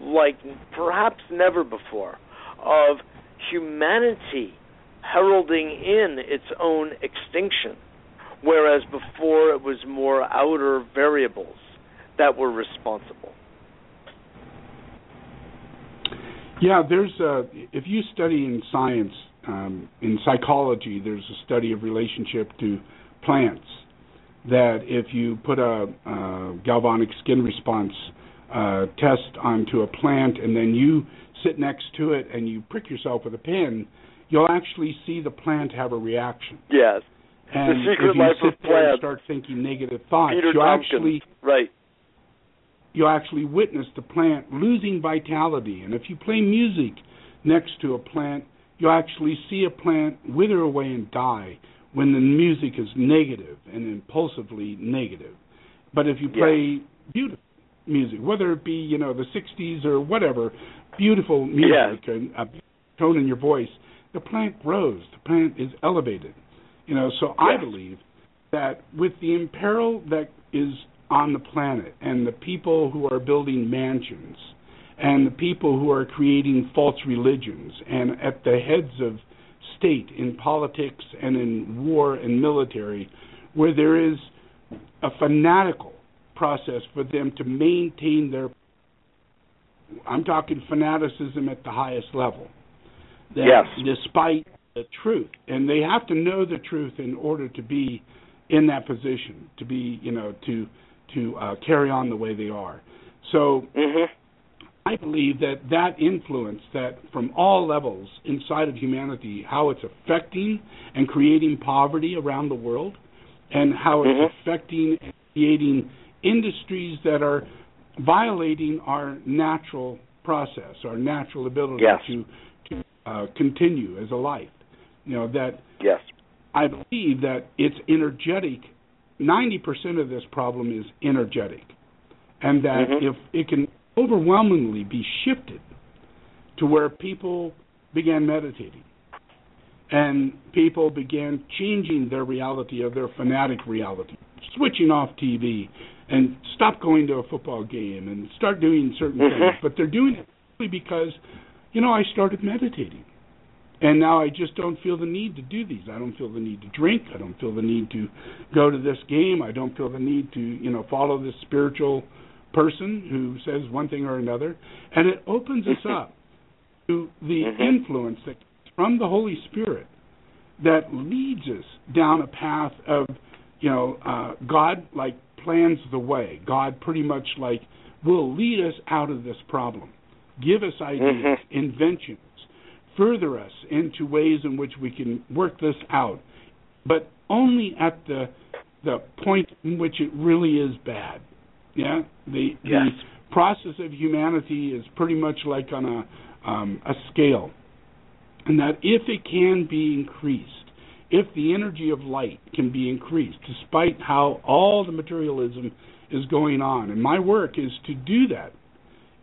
like perhaps never before of humanity heralding in its own extinction, whereas before it was more outer variables that were responsible. Yeah, there's a, if you study in science, um, in psychology, there's a study of relationship to plants. That if you put a, a galvanic skin response uh, test onto a plant and then you sit next to it and you prick yourself with a pin, you'll actually see the plant have a reaction. Yes. And the secret if you life sit of there and plants. start thinking negative thoughts, Peter you Tompkins. actually right. you actually witness the plant losing vitality. And if you play music next to a plant, you actually see a plant wither away and die when the music is negative and impulsively negative. But if you play beautiful music, whether it be you know the '60s or whatever, beautiful music and a tone in your voice, the plant grows. The plant is elevated. You know, so I believe that with the imperil that is on the planet and the people who are building mansions and the people who are creating false religions and at the heads of state in politics and in war and military where there is a fanatical process for them to maintain their I'm talking fanaticism at the highest level. That Yes. despite the truth, and they have to know the truth in order to be in that position, to be, you know, to to uh, carry on the way they are. So Mhm. I believe that that influence, that from all levels inside of humanity, how it's affecting and creating poverty around the world, and how it's Mhm. affecting and creating industries that are violating our natural process, our natural ability Yes. to to uh, continue as a life. You know that Yes. I believe that it's energetic. Ninety percent of this problem is energetic, and that Mhm. if it can overwhelmingly be shifted to where people began meditating and people began changing their reality of their fanatic reality, switching off TV and stop going to a football game and start doing certain Mhm. things, but they're doing it because, you know, I started meditating. And now I just don't feel the need to do these. I don't feel the need to drink. I don't feel the need to go to this game. I don't feel the need to, you know, follow this spiritual person who says one thing or another. And it opens us [LAUGHS] up to the Mhm. influence that comes from the Holy Spirit that leads us down a path of, you know, uh, God like plans the way. God pretty much like will lead us out of this problem, give us ideas, Mhm. inventions, further us into ways in which we can work this out, but only at the the point in which it really is bad. Yeah, the Yes. the process of humanity is pretty much like on a um, a scale, and that if it can be increased, if the energy of light can be increased, despite how all the materialism is going on, and my work is to do that,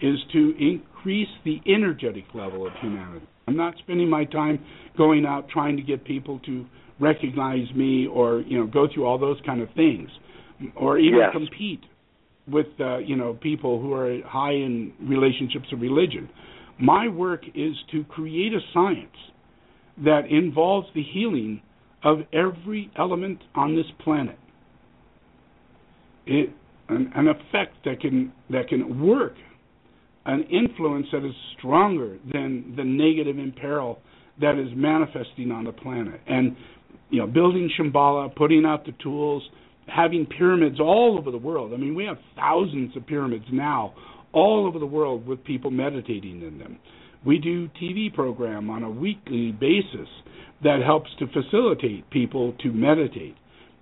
is to increase the energetic level of humanity. I'm not spending my time going out trying to get people to recognize me or you know go through all those kind of things, or even Yes. compete with uh, you know people who are high in relationships of religion. My work is to create a science that involves the healing of every element on this planet. It an, an effect that can that can work, an influence that is stronger than the negative imperil that is manifesting on the planet. And you know, building Shambhala, putting out the tools, having pyramids all over the world. I mean, we have thousands of pyramids now all over the world with people meditating in them. We do TV program on a weekly basis that helps to facilitate people to meditate.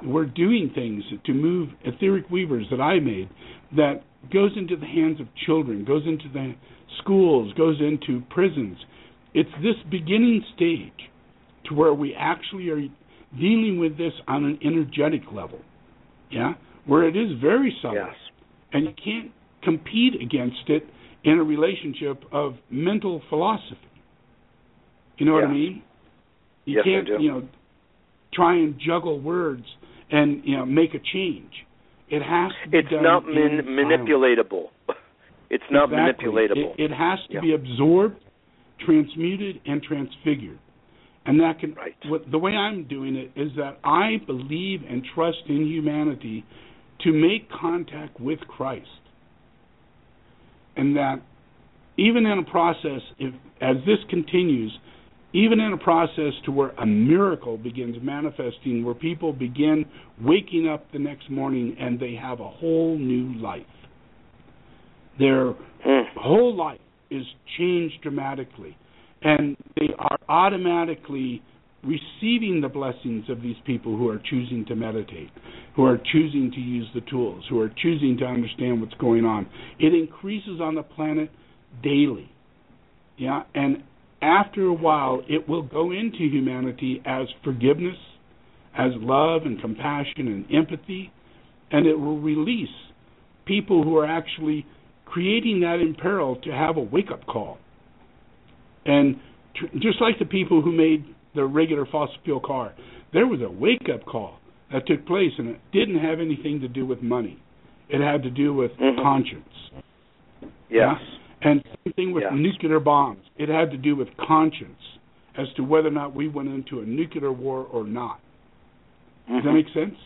We're doing things to move etheric weavers that I made that goes into the hands of children, goes into the schools, goes into prisons. It's this beginning stage to where we actually are dealing with this on an energetic level. Yeah? Where it is very subtle. Yes. And you can't compete against it in a relationship of mental philosophy. You know what I mean? You Yes, can't, you know, try and juggle words and you know make a change. It has to be It's done not in man- silence. manipulatable. [LAUGHS] It's not manipulatable. It, it has to Yeah. be absorbed, transmuted, and transfigured. And that can Right. what, the way I'm doing it is that I believe and trust in humanity to make contact with Christ, and that even in a process, if as this continues, even in a process to where a miracle begins manifesting, where people begin waking up the next morning and they have a whole new life. Their Hmm. whole life is changed dramatically, and they are automatically receiving the blessings of these people who are choosing to meditate, who are choosing to use the tools, who are choosing to understand what's going on. It increases on the planet daily. Yeah, and after a while, it will go into humanity as forgiveness, as love and compassion and empathy, and it will release people who are actually creating that imperil to have a wake up call. And tr- just like the people who made the regular fossil fuel car, there was a wake up call that took place, and it didn't have anything to do with money. It had to do with Mhm. conscience. Yes. And same thing with Yes. nuclear bombs. It had to do with conscience as to whether or not we went into a nuclear war or not. Does that Mhm. make sense?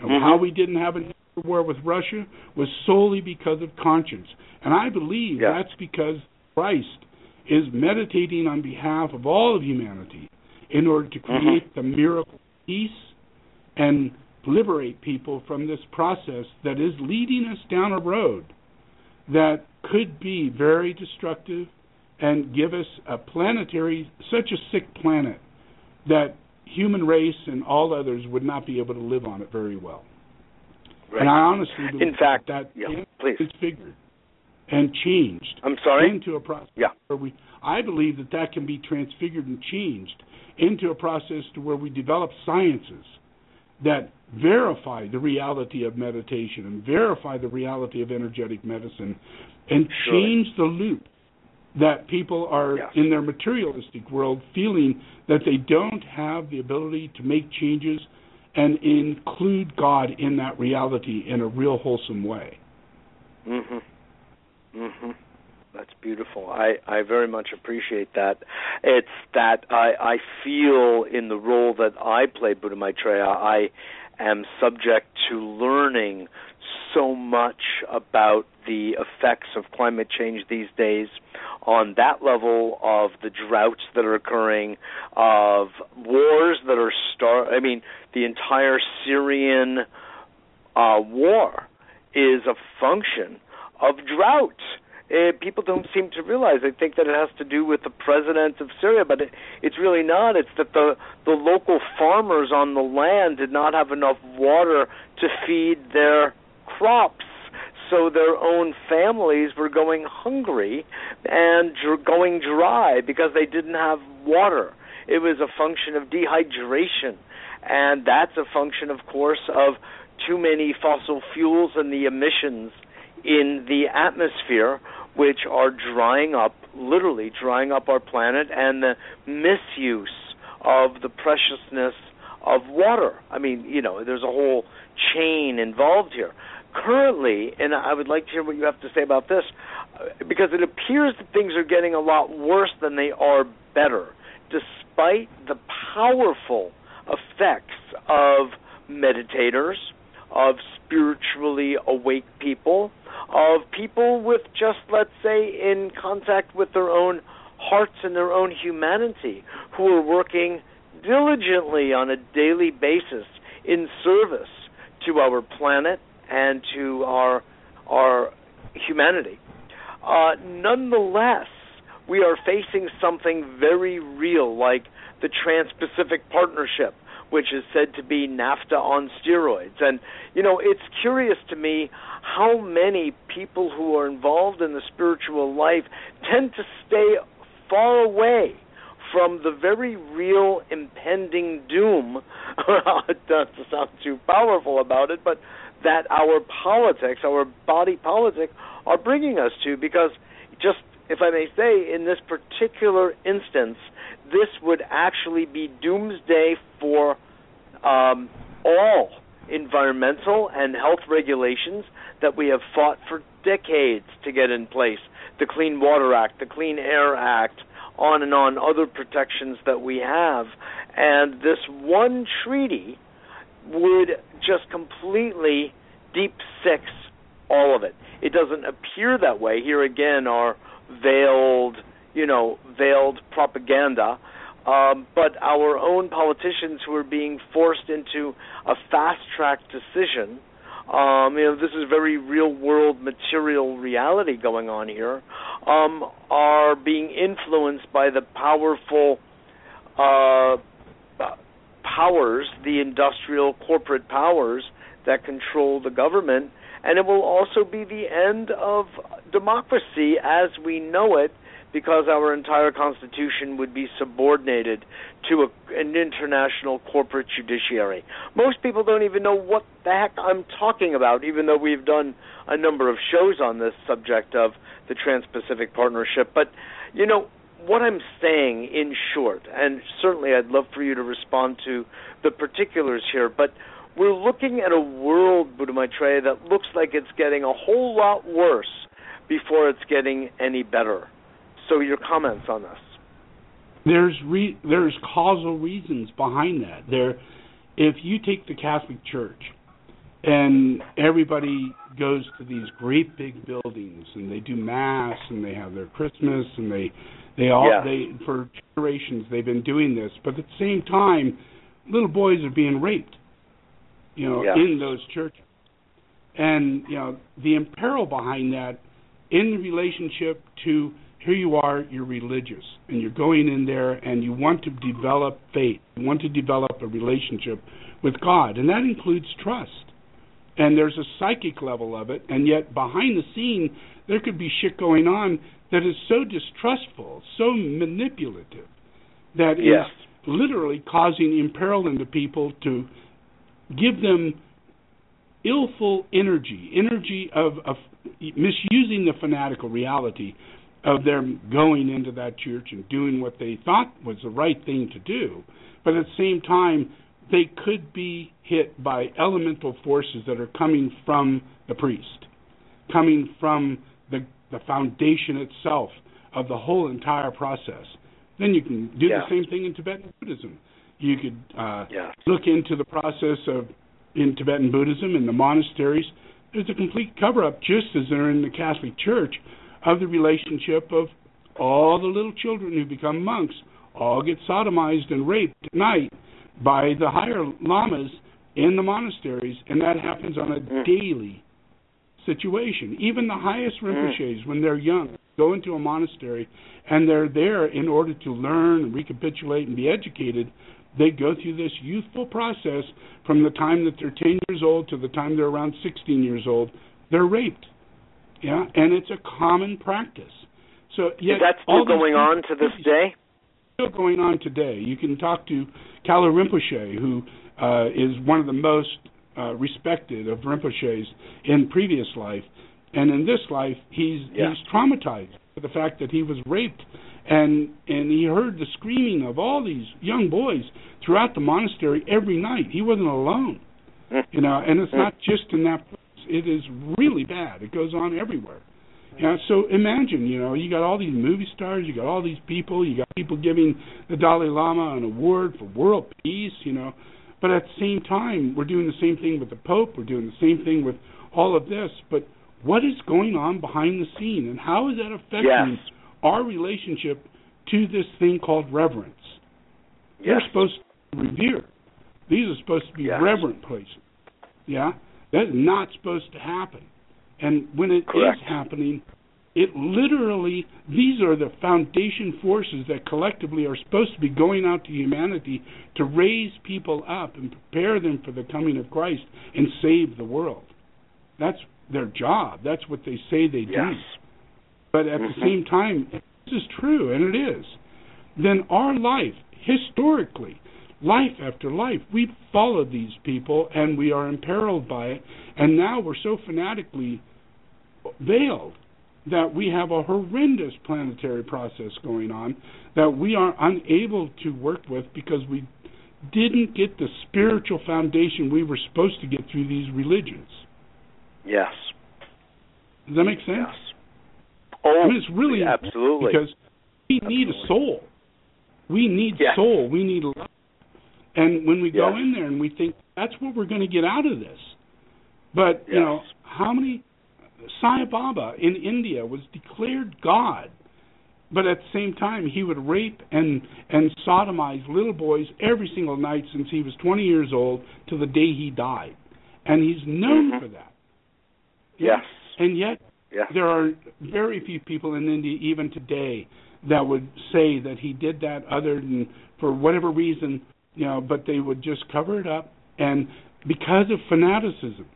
And Mhm. How we didn't have a nuclear war with Russia was solely because of conscience. And I believe Yeah. that's because Christ is meditating on behalf of all of humanity in order to create mm-hmm. the miracle of peace and liberate people from this process that is leading us down a road that could be very destructive and give us a planetary, such a sick planet that human race and all others would not be able to live on it very well. Right. And I honestly believe In fact, that yeah, please. is figured and changed I'm sorry. into a process Yeah. where we. I believe that that can be transfigured and changed into a process to where we develop sciences that verify the reality of meditation and verify the reality of energetic medicine and Surely. change the loop that people are Yes. in their materialistic world feeling that they don't have the ability to make changes and include God in that reality in a real wholesome way. Mhm. Mhm. That's beautiful. I I very much appreciate that. It's that I I feel in the role that I play Buddha Maitreya, I am subject to learning so much about the effects of climate change these days on that level of the droughts that are occurring of wars that are start I mean the entire Syrian uh, war is a function of drought. Uh, people don't seem to realize. They think that it has to do with the president of Syria, but it, it's really not. It's that the the local farmers on the land did not have enough water to feed their crops. So their own families were going hungry and dr- going dry because they didn't have water. It was a function of dehydration, and that's a function, of course, of too many fossil fuels and the emissions in the atmosphere, which are drying up, literally drying up our planet, and the misuse of the preciousness of water. I mean, you know, there's a whole chain involved here. Currently, and I would like to hear what you have to say about this, uh, because it appears that things are getting a lot worse than they are better, despite the powerful effects of meditators, of spiritually awake people, of people with just, let's say, in contact with their own hearts and their own humanity, who are working diligently on a daily basis in service to our planet and to our our humanity. Uh, nonetheless, we are facing something very real, like the Trans-Pacific Partnership, which is said to be NAFTA on steroids. And you know, it's curious to me how many people who are involved in the spiritual life tend to stay far away from the very real impending doom. [LAUGHS] Not to sound too powerful about it, but that our politics, our body politic, are bringing us to. Because, just if I may say, in this particular instance, this would actually be doomsday for um, all environmental and health regulations that we have fought for decades to get in place. The Clean Water Act, the Clean Air Act, on and on, other protections that we have. And this one treaty would just completely deep six all of it. It doesn't appear that way. Here again are veiled, you know, veiled propaganda. Um, but our own politicians who are being forced into a fast track decision, um, you know, this is very real world material reality going on here, um, are being influenced by the powerful uh, powers, the industrial corporate powers that control the government, and it will also be the end of democracy as we know it because our entire constitution would be subordinated to a, an international corporate judiciary. Most people don't even know what the heck I'm talking about, even though we've done a number of shows on this subject of the Trans Pacific Partnership. But, you know, what I'm saying in short, and certainly I'd love for you to respond to the particulars here, but we're looking at a world, Buddha that looks like it's getting a whole lot worse before it's getting any better. So, your comments on this? There's re- there's causal reasons behind that. There, if you take the Catholic Church, and everybody goes to these great big buildings, and they do mass, and they have their Christmas, and they they all Yeah. they for generations they've been doing this, but at the same time, little boys are being raped, you know, Yes. in those churches, and you know the imperil behind that in relationship to here you are, you're religious, and you're going in there and you want to develop faith, you want to develop a relationship with God, and that includes trust. And there's a psychic level of it, and yet behind the scene, there could be shit going on that is so distrustful, so manipulative, that yes. is literally causing imperilment to people to give them illful energy, energy of, of misusing the fanatical reality of them going into that church and doing what they thought was the right thing to do, but at the same time, they could be hit by elemental forces that are coming from the priest, coming from the, the foundation itself of the whole entire process. Then you can do yes. the same thing in Tibetan Buddhism. You could uh, yes. look into the process of in Tibetan Buddhism in the monasteries. There's a complete cover up, just as there in the Catholic Church, of the relationship of all the little children who become monks all get sodomized and raped at night by the higher lamas in the monasteries, and that happens on a mm. daily situation. Even the highest Mm. Rinpoches, when they're young, go into a monastery and they're there in order to learn and recapitulate and be educated. They go through this youthful process from the time that they're 10 years old to the time they're around 16 years old. They're raped. Yeah, and it's a common practice. So yet, is that still going on to this day? Still going on today. You can talk to Kalu Rinpoche, who uh, is one of the most uh, respected of Rinpoches in previous life, and in this life, he's yeah. he's traumatized by the fact that he was raped, and and he heard the screaming of all these young boys throughout the monastery every night. He wasn't alone, you know, and it's not just in that it is really bad. It goes on everywhere. Yeah, so imagine, you know, you got all these movie stars, you got all these people, you got people giving the Dalai Lama an award for world peace, you know. But at the same time, we're doing the same thing with the Pope, we're doing the same thing with all of this, but what is going on behind the scene and how is that affecting yes. our relationship to this thing called reverence? Yes. They're supposed to revere. These are supposed to be yes. reverent places. Yeah? That's not supposed to happen. And when it Correct. is happening, it literally, these are the foundation forces that collectively are supposed to be going out to humanity to raise people up and prepare them for the coming of Christ and save the world. That's their job. That's what they say they do. Yes. But at mm-hmm. the same time, this is true, and it is. Then our life, historically, life after life. We've followed these people and we are imperiled by it, and now we're so fanatically veiled that we have a horrendous planetary process going on that we are unable to work with because we didn't get the spiritual foundation we were supposed to get through these religions. Yes. Does that make sense? Yes. Oh, I mean, it's really absolutely because we need a soul. We need yes. soul. We need love. And when we go in there and we think that's what we're going to get out of this, but yes. you know how many Sai Baba in India was declared God, but at the same time he would rape and and sodomize little boys every single night since he was 20 years old to the day he died, and he's known mm-hmm. for that. Yes. And yet yes. there are very few people in India even today that would say that he did that other than for whatever reason you know, but they would just cover it up. And because of fanaticism,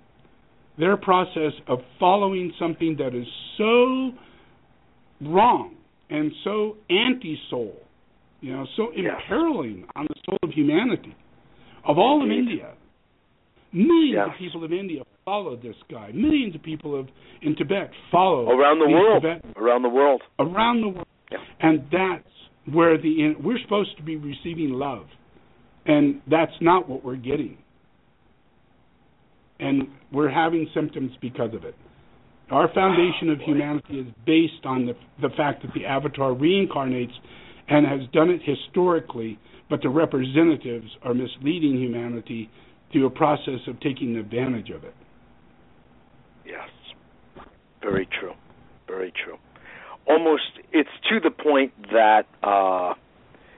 their process of following something that is so wrong and so anti-soul, you know, so yes. imperiling on the soul of humanity, of all Indeed. of India, millions yes. of people of India follow this guy. Millions of people of in Tibet follow around the world. Tibetans. Around the world. Around the world, yeah. and that's where the we're supposed to be receiving love and that's not what we're getting. And we're having symptoms because of it. Our foundation of humanity is based on the, the fact that the avatar reincarnates and has done it historically, but the representatives are misleading humanity through a process of taking advantage of it. Yes. Very true. Very true. Almost, it's to the point that uh,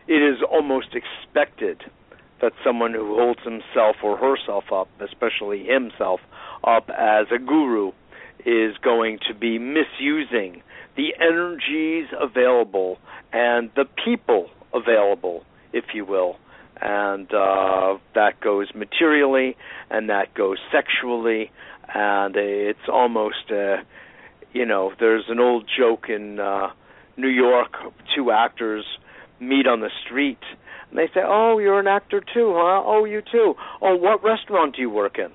it is almost expected that someone who holds himself or herself up, especially himself, up as a guru, is going to be misusing the energies available and the people available, if you will. And uh, that goes materially, and that goes sexually, and it's almost, uh, you know, there's an old joke in uh, New York. Two actors meet on the street, and they say, "Oh, you're an actor too, huh? Oh, you too. Oh, what restaurant do you work in?"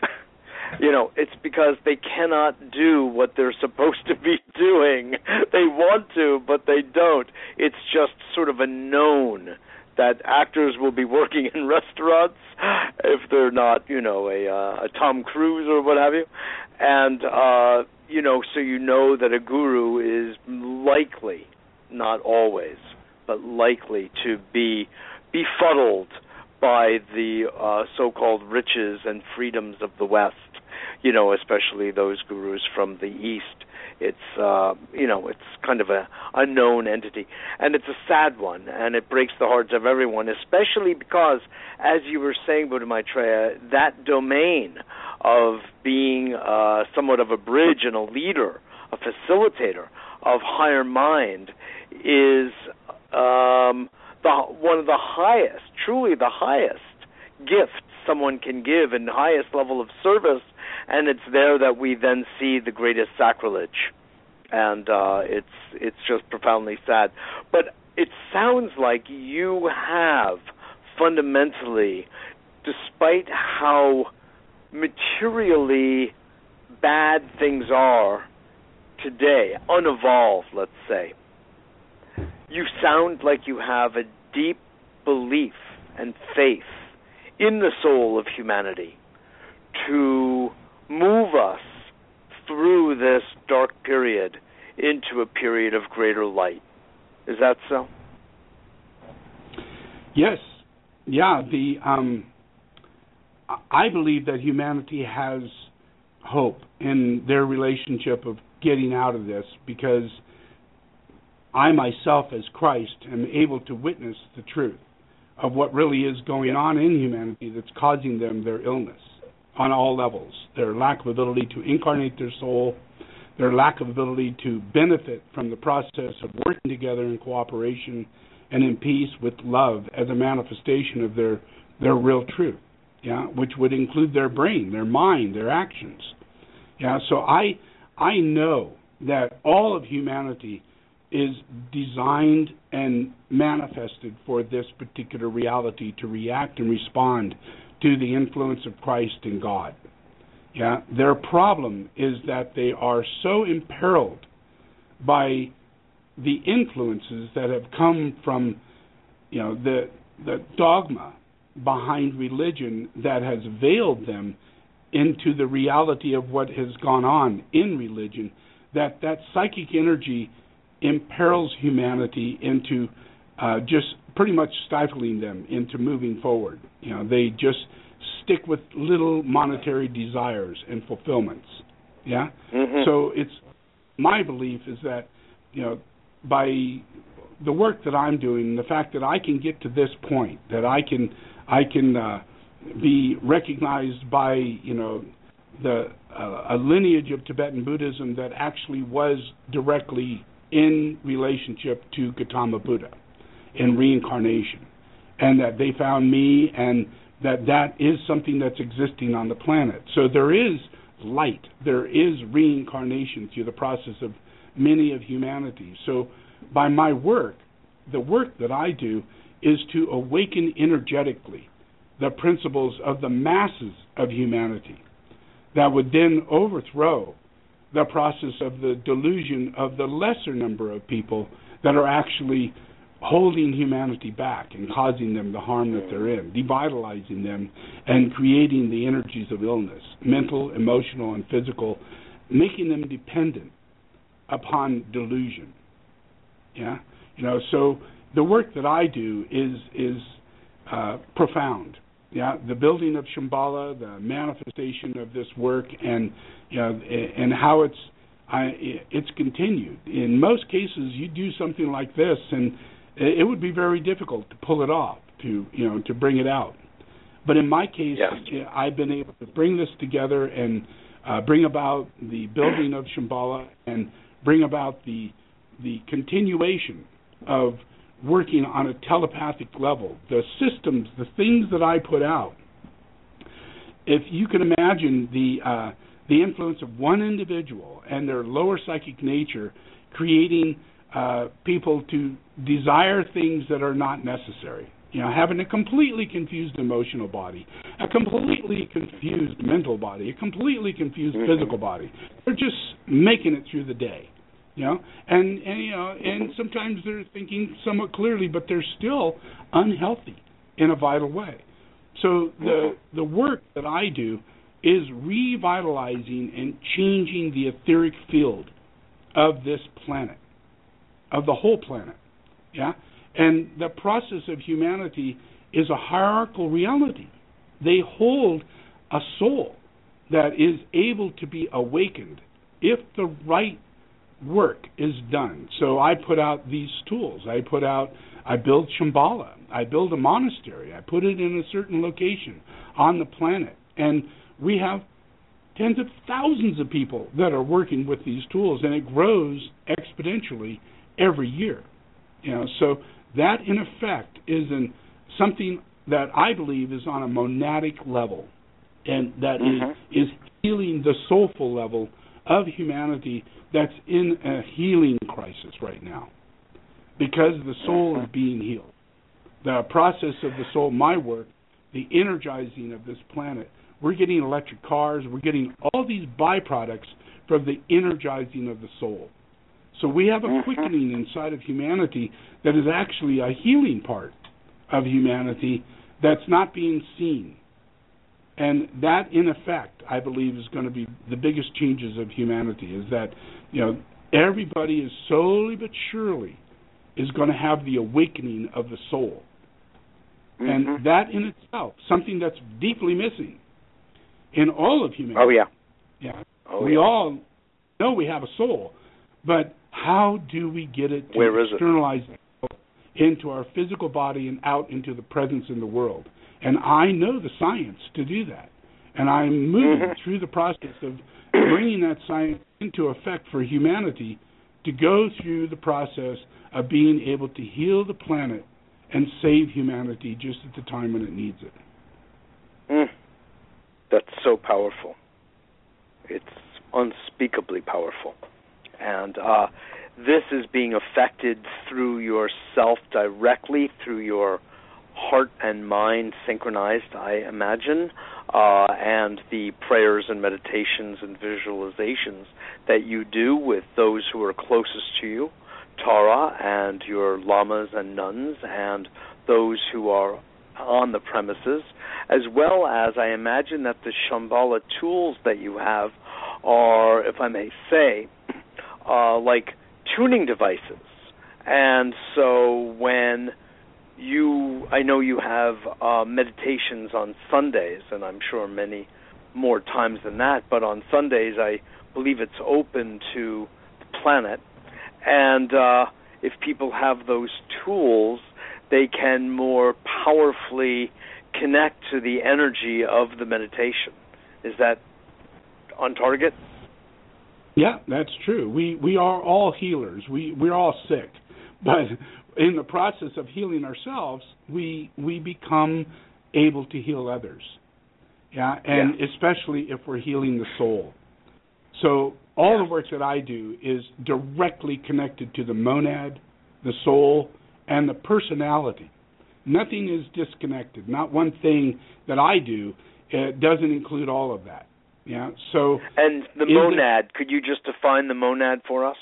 [LAUGHS] you know, it's because they cannot do what they're supposed to be [LAUGHS] doing. They want to, but they don't. It's just sort of a known that actors will be working [LAUGHS] in restaurants if they're not, you know, a, uh, a Tom Cruise or what have you, and uh, you know, so you know that a guru is likely, not always, likely to be befuddled by the uh, so-called riches and freedoms of the West you know, especially those gurus from the East. It's uh, you know, it's kind of a unknown entity, and it's a sad one, and it breaks the hearts of everyone, especially because, as you were saying, Buddha Maitreya, that domain of being uh, somewhat of a bridge and a leader, a facilitator of higher mind, is um, the one of the highest, truly the highest gifts someone can give and highest level of service and it's there that we then see the greatest sacrilege, and uh, it's it's just profoundly sad. But it sounds like you have fundamentally, despite how materially bad things are today, unevolved, let's say, you sound like you have a deep belief and faith in the soul of humanity to move us through this dark period into a period of greater light. Is that so? Yes. Yeah, the um I believe that humanity has hope in their relationship of getting out of this because I myself as Christ am able to witness the truth of what really is going on in humanity that's causing them their illness on all levels. Their lack of ability to incarnate their soul, their lack of ability to benefit from the process of working together in cooperation and in peace with love as a manifestation of their their real truth. Yeah, which would include their brain, their mind, their actions. Yeah, so I I know that all of humanity is designed and manifested for this particular reality to react and respond to the influence of Christ and God. Yeah, their problem is that they are so imperiled by the influences that have come from, you know, the the dogma behind religion that has veiled them into the reality of what has gone on in religion. That that psychic energy imperils humanity into uh, just pretty much stifling them into moving forward. You know, they just stick with little monetary desires and fulfillments. Yeah. Mm-hmm. So it's my belief is that you know by the work that I'm doing, the fact that I can get to this point, that I can I can uh, be recognized by you know the uh, a lineage of Tibetan Buddhism that actually was directly in relationship to Gautama Buddha in reincarnation, and that they found me and that that is something that's existing on the planet. So there is light, there is reincarnation through the process of many of humanity. So by my work, the work that I do is to awaken energetically the principles of the masses of humanity that would then overthrow the process of the delusion of the lesser number of people that are actually holding humanity back and causing them the harm that they're in, devitalizing them and creating the energies of illness, mental, emotional, and physical, making them dependent upon delusion. Yeah, you know. So the work that I do is is uh, profound. Yeah, the building of Shambhala, the manifestation of this work, and you know, and how it's I, it's continued. In most cases, you do something like this, and it would be very difficult to pull it off, to you know, to bring it out. But in my case, yes. I've been able to bring this together and uh, bring about the building of Shambhala and bring about the the continuation of working on a telepathic level. The systems, the things that I put out. If you can imagine the uh, the influence of one individual and their lower psychic nature creating uh, people to desire things that are not necessary. You know, having a completely confused emotional body, a completely confused mental body, a completely confused mm-hmm. physical body. They're just making it through the day. You know, and and you know, and sometimes they're thinking somewhat clearly, but they're still unhealthy in a vital way. So the the work that I do is revitalizing and changing the etheric field of this planet, of the whole planet. Yeah? And the process of humanity is a hierarchical reality. They hold a soul that is able to be awakened if the right work is done. So I put out these tools. I put out, I build Shambhala. I build a monastery. I put it in a certain location on the planet. And we have tens of thousands of people that are working with these tools, and it grows exponentially every year. You know, so that in effect is an, something that I believe is on a monadic level, and that mm-hmm. is, is healing the soulful level of humanity that's in a healing crisis right now, because the soul is being healed. The process of the soul, my work, the energizing of this planet we're getting electric cars. We're getting all these byproducts from the energizing of the soul. So we have a mm-hmm. quickening inside of humanity that is actually a healing part of humanity that's not being seen. And that, in effect, I believe, is going to be the biggest changes of humanity. Is that you know everybody is slowly but surely is going to have the awakening of the soul, mm-hmm. and that in itself, something that's deeply missing in all of humanity. Oh yeah. Yeah. Oh, we yeah. all know we have a soul, but how do we get it to Where externalize it? into our physical body and out into the presence in the world? And I know the science to do that. And I'm moving mm-hmm. through the process of bringing that science into effect for humanity to go through the process of being able to heal the planet and save humanity just at the time when it needs it. Mm that's so powerful. It's unspeakably powerful. And uh, this is being affected through yourself directly, through your heart and mind synchronized, I imagine, uh, and the prayers and meditations and visualizations that you do with those who are closest to you, Tara and your lamas and nuns, and those who are on the premises, as well as I imagine that the Shambhala tools that you have are, if I may say, uh, like tuning devices. And so when you, I know you have uh, meditations on Sundays, and I'm sure many more times than that, but on Sundays I believe it's open to the planet. And uh, if people have those tools, they can more powerfully connect to the energy of the meditation. Is that on target? Yeah, that's true. We we are all healers. We we're all sick, but in the process of healing ourselves, we we become able to heal others. Yeah, and yeah. especially if we're healing the soul. So all yeah. the work that I do is directly connected to the monad, the soul, and the personality. Nothing is disconnected. Not one thing that I do uh, doesn't include all of that. Yeah. So. And the monad. It, could you just define the monad for us?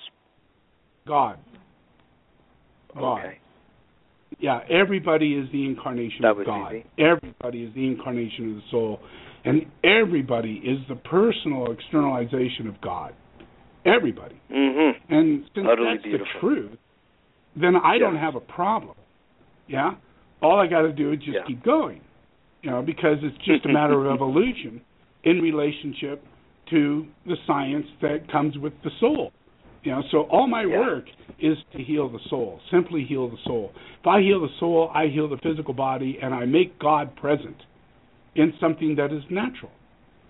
God. God. Okay. Yeah. Everybody is the incarnation that of God. Easy. Everybody is the incarnation of the soul, and everybody is the personal externalization of God. Everybody. Mm-hmm. And since Utterly that's beautiful. the truth, then I yes. don't have a problem. Yeah? All I got to do is just yeah. keep going. You know, because it's just a [LAUGHS] matter of evolution in relationship to the science that comes with the soul. You know, so all my yeah. work is to heal the soul, simply heal the soul. If I heal the soul, I heal the physical body, and I make God present in something that is natural.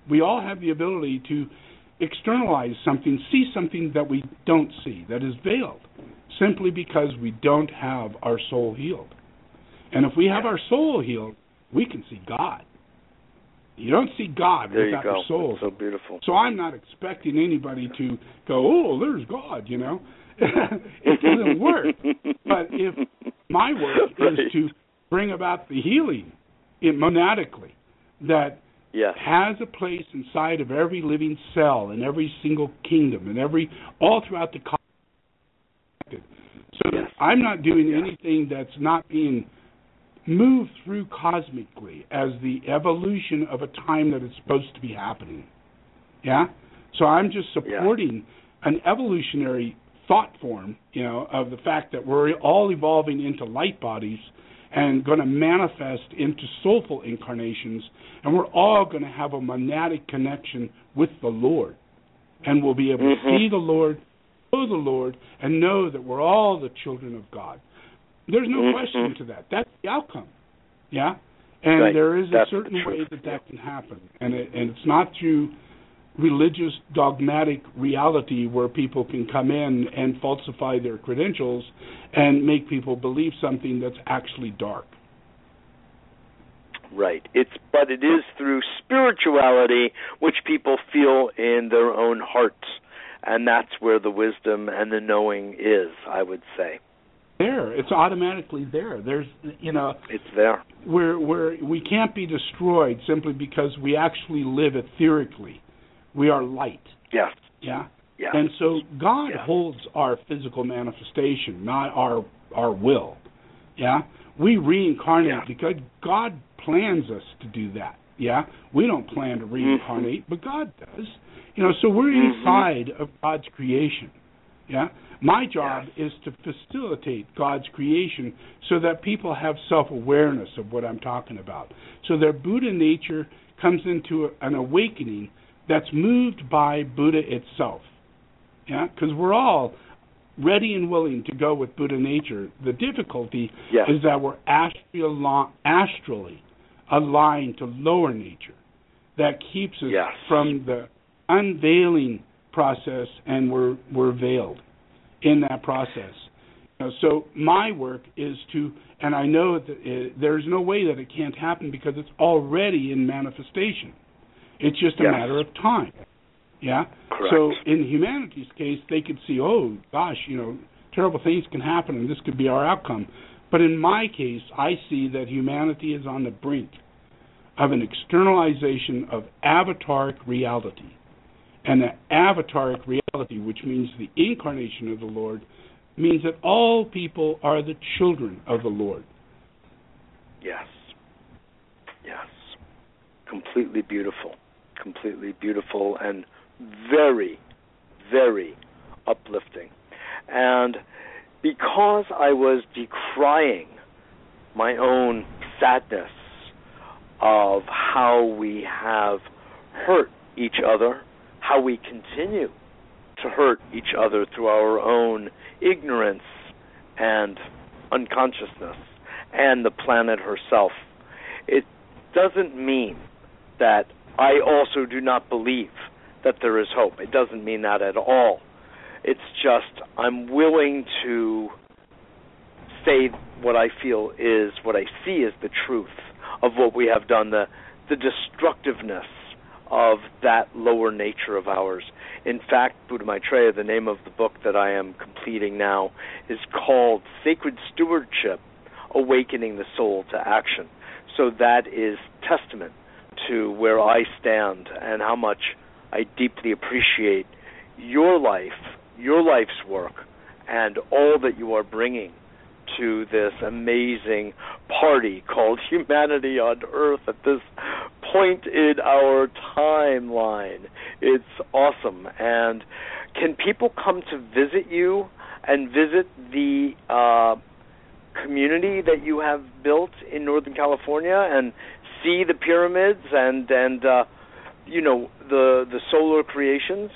We all have the ability to externalize something, see something that we don't see, that is veiled, simply because we don't have our soul healed. And if we have our soul healed, we can see God. You don't see God there without you your soul. That's so beautiful. So I'm not expecting anybody to go, oh, there's God, you know. [LAUGHS] it doesn't work. But if my work [LAUGHS] right. is to bring about the healing in monadically that yes. has a place inside of every living cell in every single kingdom and every all throughout the cosmos. So Yes. I'm not doing anything that's not being moved through cosmically as the evolution of a time that it's supposed to be happening. Yeah? So I'm just supporting an evolutionary thought form, you know, of the fact that we're all evolving into light bodies and going to manifest into soulful incarnations, and we're all going to have a monadic connection with the Lord. And we'll be able Mhm. to see the Lord, know the Lord, and know that we're all the children of God. There's no Mhm. question to that. That's the outcome. Yeah? And Right. there is a That's certain way that that can happen. And, it, and it's not through religious dogmatic reality where people can come in and falsify their credentials and make people believe something that's actually dark. Right. It's but it is through spirituality which people feel in their own hearts. And that's where the wisdom and the knowing is, I would say. There, it's automatically there. There's, you know, It's there. we're, we're, we can't be destroyed simply because we actually live etherically. We are light. Yes. Yeah. Yeah. And so God holds our physical manifestation, not our our will. Yeah? We reincarnate Yeah. because God plans us to do that. Yeah? We don't plan to reincarnate, but God does. You know, so we're Mhm. inside of God's creation. Yeah? My job is to facilitate God's creation so that people have self-awareness of what I'm talking about. So their Buddha nature comes into a, an awakening that's moved by Buddha itself. Yeah, because we're all ready and willing to go with Buddha nature. The difficulty Yes. is that we're astrally, astrally aligned to lower nature. That keeps us Yes. from the unveiling process, and we're we're veiled in that process. You know, so my work is to, and I know that it, there's no way that it can't happen because it's already in manifestation. It's just a Yes. matter of time. Yeah. Correct. So in humanity's case, they could see, oh gosh, you know, terrible things can happen, and this could be our outcome. But in my case, I see that humanity is on the brink of an externalization of avataric reality. And the avataric reality, which means the incarnation of the Lord, means that all people are the children of the Lord. Yes. Yes. Completely beautiful. Completely beautiful and very, very uplifting. And because I was decrying my own sadness of how we have hurt each other, how we continue to hurt each other through our own ignorance and unconsciousness and the planet herself. It doesn't mean that I also do not believe that there is hope. It doesn't mean that at all. It's just I'm willing to say what I feel is what I see is the truth of what we have done, the the destructiveness of that lower nature of ours. In fact, Buddha Maitreya, the name of the book that I am completing now, is called Sacred Stewardship Awakening the Soul to Action. So that is testament to where I stand and how much I deeply appreciate your life, your life's work, and all that you are bringing to this amazing party called humanity on earth at this point in our timeline. It's awesome. And can people come to visit you and visit the uh, community that you have built in Northern California and see the pyramids and and uh, you know the the solar creations?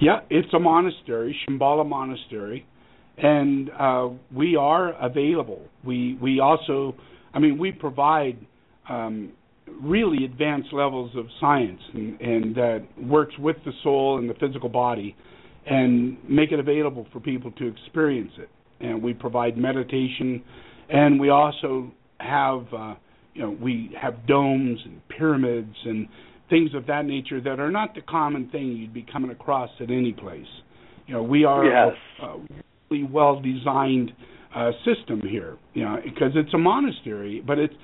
Yeah, it's a monastery, Shambhala Monastery, and uh, we are available. We we also, I mean, we provide um, really advanced levels of science and, and that works with the soul and the physical body and make it available for people to experience it. And we provide meditation, and we also have, uh, you know, we have domes and pyramids and things of that nature that are not the common thing you'd be coming across at any place. You know, we are yes. a really well designed uh, system here, you know, because it's a monastery, but it's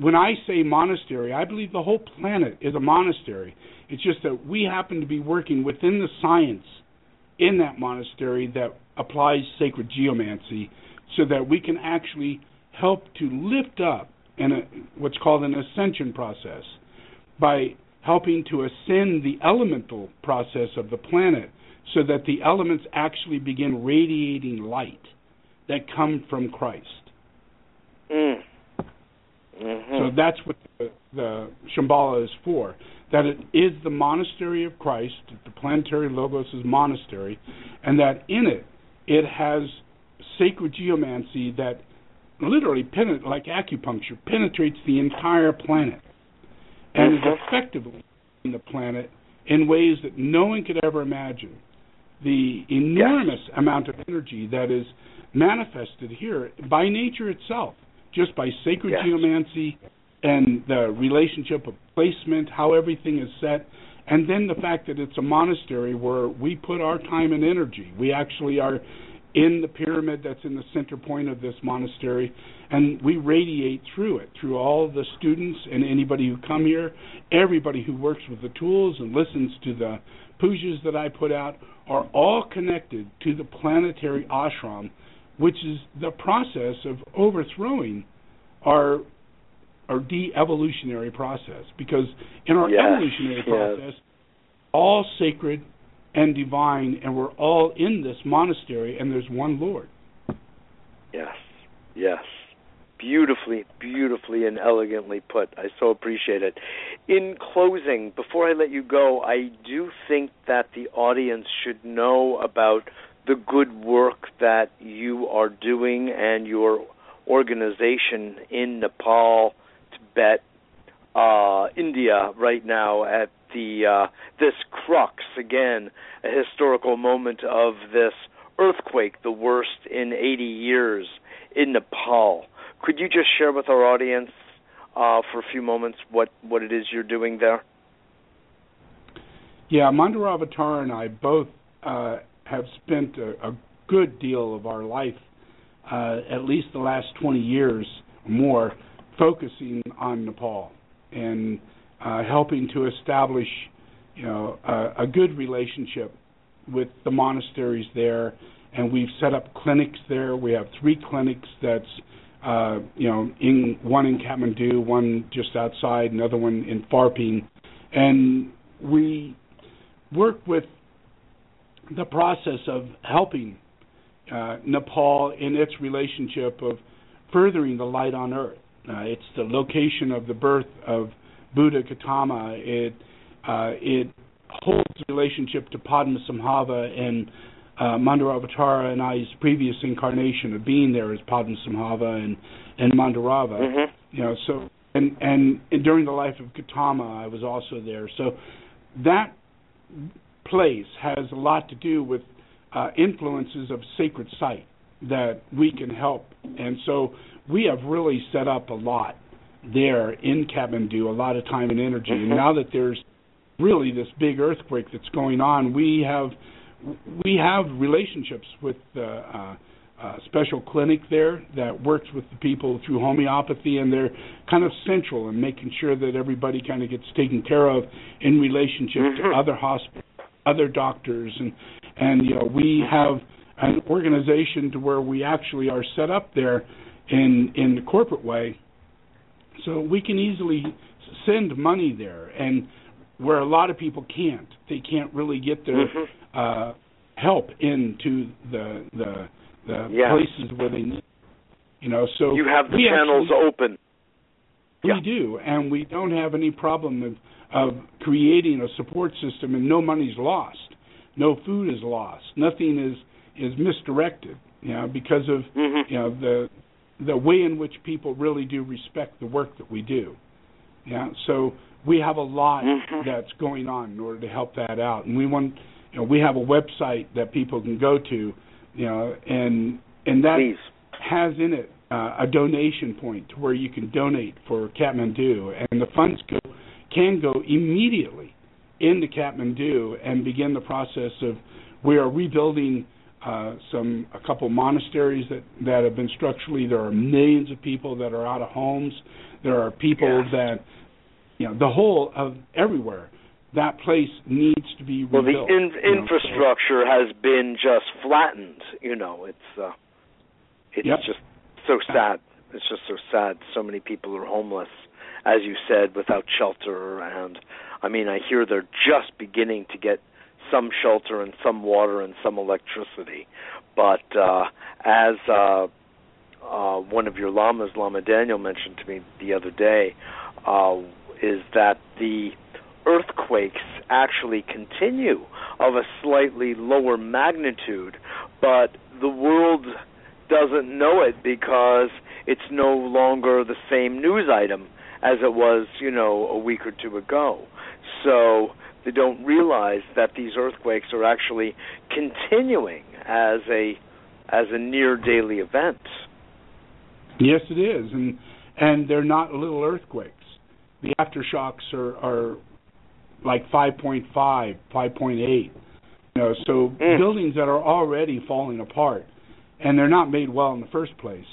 when I say monastery, I believe the whole planet is a monastery. It's just that we happen to be working within the science in that monastery that applies sacred geomancy so that we can actually help to lift up in a, what's called an ascension process by helping to ascend the elemental process of the planet so that the elements actually begin radiating light that come from Christ. Mm. Mm-hmm. So that's what the, the Shambhala is for. That it is the monastery of Christ, the planetary logos is monastery, and that in it it has sacred geomancy that literally penet- like acupuncture penetrates the entire planet and mm-hmm. is effectively in the planet in ways that no one could ever imagine. The enormous yes. amount of energy that is manifested here by nature itself just by sacred yes. geomancy and the relationship of placement, how everything is set, and then the fact that it's a monastery where we put our time and energy. We actually are in the pyramid that's in the center point of this monastery, and we radiate through it, through all the students and anybody who come here, everybody who works with the tools and listens to the pujas that I put out are all connected to the planetary ashram which is the process of overthrowing our our de-evolutionary process. Because in our yes, evolutionary process, all sacred and divine, and we're all in this monastery, and there's one Lord. Yes, yes. Beautifully, beautifully, and elegantly put. I so appreciate it. In closing, before I let you go, I do think that the audience should know about the good work that you are doing and your organization in Nepal, Tibet, uh, India right now at the uh, this crux again, a historical moment of this earthquake, the worst in 80 years in Nepal. Could you just share with our audience uh, for a few moments what what it is you're doing there? Yeah, Mandaravatar and I both uh, have spent a, a good deal of our life, uh, at least the last 20 years or more, focusing on Nepal and uh, helping to establish, you know, a, a good relationship with the monasteries there. And we've set up clinics there. We have three clinics that's uh, you know, in one in Kathmandu, one just outside, another one in Pharping, and we work with the process of helping uh, Nepal in its relationship of furthering the light on earth. Uh, it's the location of the birth of Buddha Gautama. It uh, it holds relationship to Padmasambhava and uh, Mandaravatara and I's previous incarnation of being there as Padmasambhava and and Mandarava. Mm-hmm. You know, so and, and and during the life of Gautama, I was also there. So that place has a lot to do with uh, influences of sacred site that we can help. And so we have really set up a lot there in Kathmandu, a lot of time and energy. Mm-hmm. And now that there's really this big earthquake that's going on, we have we have relationships with the uh, uh, special clinic there that works with the people through homeopathy, and they're kind of central in making sure that everybody kind of gets taken care of in relationship mm-hmm. to other hospitals other doctors and and you know we have an organization to where we actually are set up there in in the corporate way so we can easily send money there and where a lot of people can't they can't really get their mm-hmm. Uh help into the the the yes. places where they need you know so you have the channels actually, open we yeah. do and we don't have any problem of of creating a support system and no money's lost, no food is lost, nothing is is misdirected, you know, because of mm-hmm. you know the the way in which people really do respect the work that we do. Yeah, so we have a lot Mhm. that's going on in order to help that out, and we want, you know, we have a website that people can go to, you know, and and that Please. has in it uh, a donation point to where you can donate for Kathmandu, and the funds go, can go immediately into Kathmandu and begin the process of we are rebuilding uh, some a couple monasteries that that have been structurally. There are millions of people that are out of homes. There are people Yes. that you know the whole of everywhere. That place needs to be rebuilt. Well, the in- you know, so- infrastructure has been just flattened. You know, it's uh, it's Yep. just so sad. It's just so sad. So many people are homeless, as you said, without shelter. And I mean, I hear they're just beginning to get some shelter and some water and some electricity. But uh, as uh, uh, one of your lamas, Lama Daniel, mentioned to me the other day, uh, is that the earthquakes actually continue of a slightly lower magnitude, but the world doesn't know it because it's no longer the same news item as it was, you know, a week or two ago. So they don't realize that these earthquakes are actually continuing as a as a near daily event. Yes, it is, and and they're not little earthquakes. The aftershocks are are like 5.5, 5.8. You know, so Mm. buildings that are already falling apart, and they're not made well in the first place.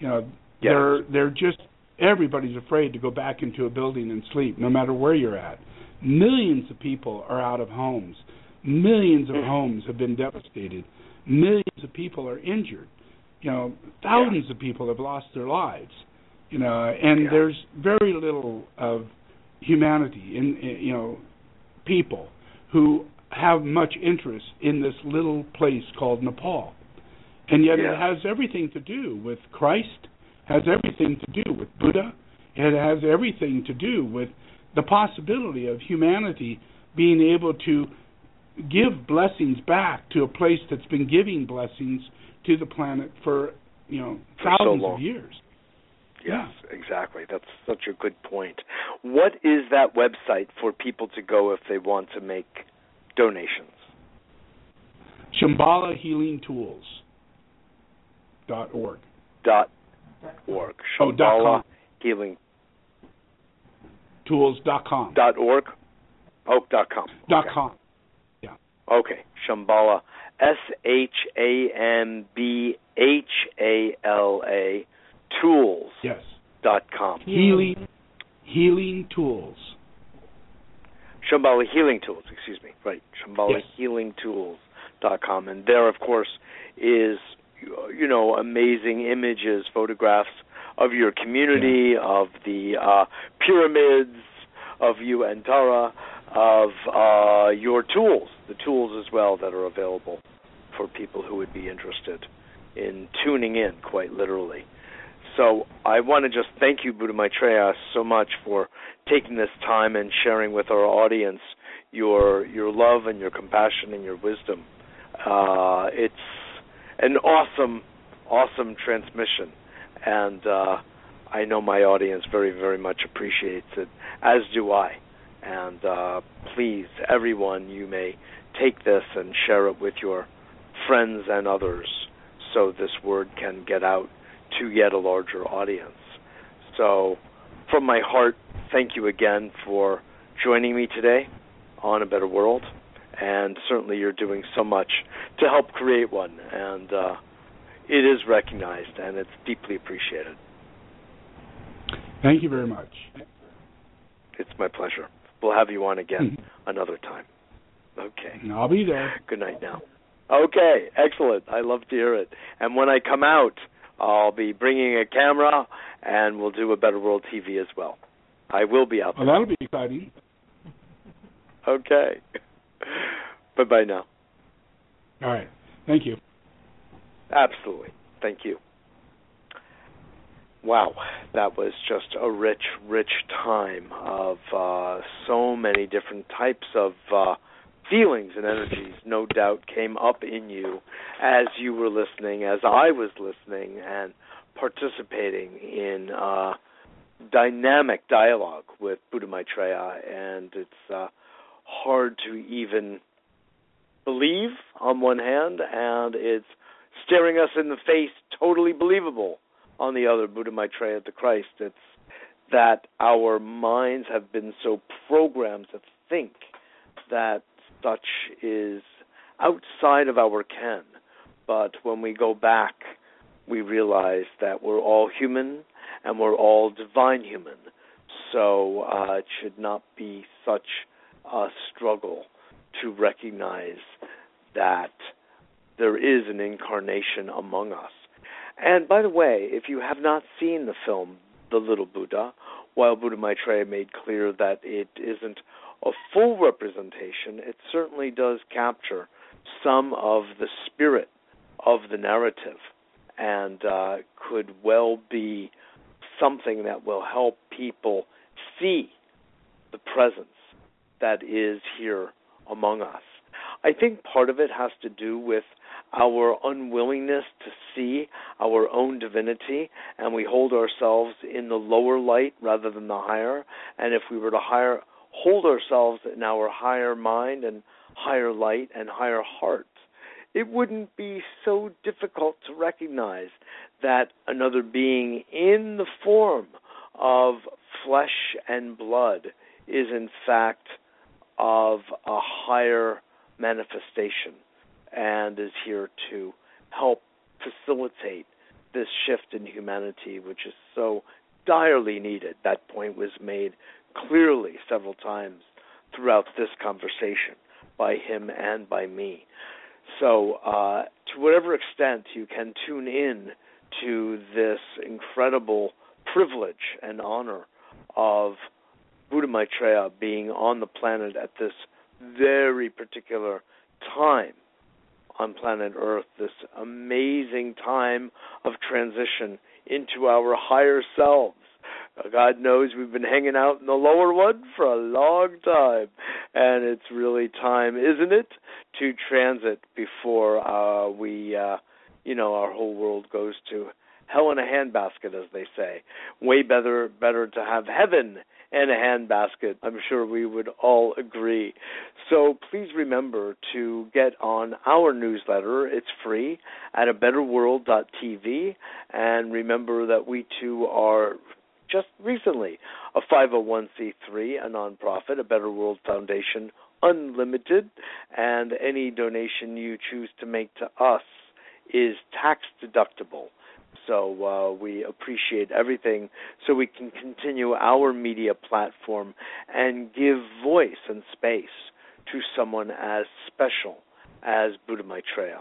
You know, Yes. they're they're just everybody's afraid to go back into a building and sleep, no matter where you're at. Millions of people are out of homes. Millions of Mm. homes have been devastated. Millions of people are injured. You know, thousands of people have lost their lives. You know, and Yeah. there's very little of humanity in, in you know people who have much interest in this little place called Nepal. And yet Yeah. it has everything to do with Christ, has everything to do with Buddha, it has everything to do with the possibility of humanity being able to give blessings back to a place that's been giving blessings to the planet for, you know, For so thousands of years. Yes, exactly. That's such a good point. What is that website for people to go if they want to make donations? Shambhala Healing Tools dot org. Dot org. Oh, dot com. Healing Tools dot com. dot org. Oh, dot com. Dot okay. com. Yeah. Okay, Shambhala, S H A M B H A L A, tools Yes. dot com. Healing Healing Tools. Shambhala Healing Tools, excuse me. Right, Shambhala Yes. Healing Tools dot com, and there, of course, is you know amazing images, photographs of your community, of the uh, pyramids, of you and Tara, of uh, your tools, the tools as well that are available for people who would be interested in tuning in, quite literally. So I want to just thank you, Buddha Maitreya, so much for taking this time and sharing with our audience your your love and your compassion and your wisdom. Uh, it's an awesome, awesome transmission, and uh, I know my audience very, very much appreciates it, as do I. And uh, please, everyone, you may take this and share it with your friends and others, so this word can get out to yet a larger audience. So, from my heart, thank you again for joining me today on A Better World. And certainly, you're doing so much to help create one. And uh, it is recognized and it's deeply appreciated. Thank you very much. It's my pleasure. We'll have you on again Mm-hmm. another time. Okay. And I'll be there. Good night now. Okay, excellent. I love to hear it. And when I come out, I'll be bringing a camera and we'll do a Better World TV as well. I will be out Well, there. that'll be exciting. [LAUGHS] Okay. bye bye now. All right. Thank you. Absolutely. Thank you. Wow, that was just a rich, rich time of uh, so many different types of uh, feelings and energies, no doubt, came up in you as you were listening, as I was listening and participating in uh, dynamic dialogue with Buddha Maitreya, and it's uh, hard to even believe on one hand, and it's staring us in the face, totally believable on the other. Buddha Maitreya the Christ. It's that our minds have been so programmed to think that such is outside of our ken. But when we go back, we realize that we're all human and we're all divine human. So uh, it should not be such a struggle to recognize that there is an incarnation among us. And by the way, if you have not seen the film The Little Buddha, while Buddha Maitreya made clear that it isn't a full representation, it certainly does capture some of the spirit of the narrative and uh, could well be something that will help people see the presence that is here among us. I think part of it has to do with our unwillingness to see our own divinity and we hold ourselves in the lower light rather than the higher and if we were to higher hold ourselves in our higher mind and higher light and higher heart it wouldn't be so difficult to recognize that another being in the form of flesh and blood is in fact of a higher manifestation and is here to help facilitate this shift in humanity, which is so direly needed. That point was made clearly several times throughout this conversation by him and by me. So, uh, to whatever extent you can tune in to this incredible privilege and honor of Buddha Maitreya being on the planet at this very particular time on planet Earth, this amazing time of transition into our higher selves. God knows we've been hanging out in the lower one for a long time, and it's really time, isn't it, to transit before uh, we, uh, you know, our whole world goes to hell in a handbasket, as they say. Way better, better to have heaven and a handbasket. I'm sure we would all agree. So please remember to get on our newsletter. It's free at a betterworld.tv. And remember that we too are just recently a 501c3, a nonprofit, a Better World Foundation Unlimited, and any donation you choose to make to us is tax deductible. So uh, we appreciate everything so we can continue our media platform and give voice and space to someone as special as Buddha Maitreya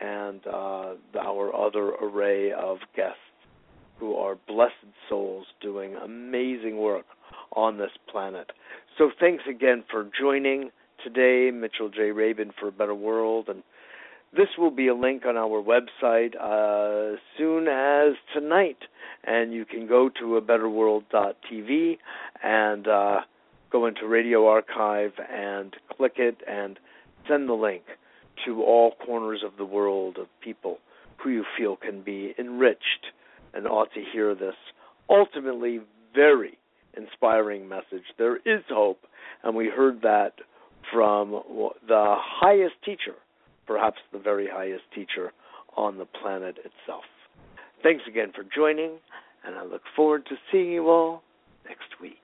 and uh, our other array of guests who are blessed souls doing amazing work on this planet. So thanks again for joining today, Mitchell J. Rabin for a Better World and this will be a link on our website uh, soon as tonight, and you can go to a betterworld.tv and uh, go into Radio Archive and click it and send the link to all corners of the world of people who you feel can be enriched and ought to hear this ultimately very inspiring message. There is hope, and we heard that from the highest teacher perhaps the very highest teacher on the planet itself. Thanks again for joining, and I look forward to seeing you all next week.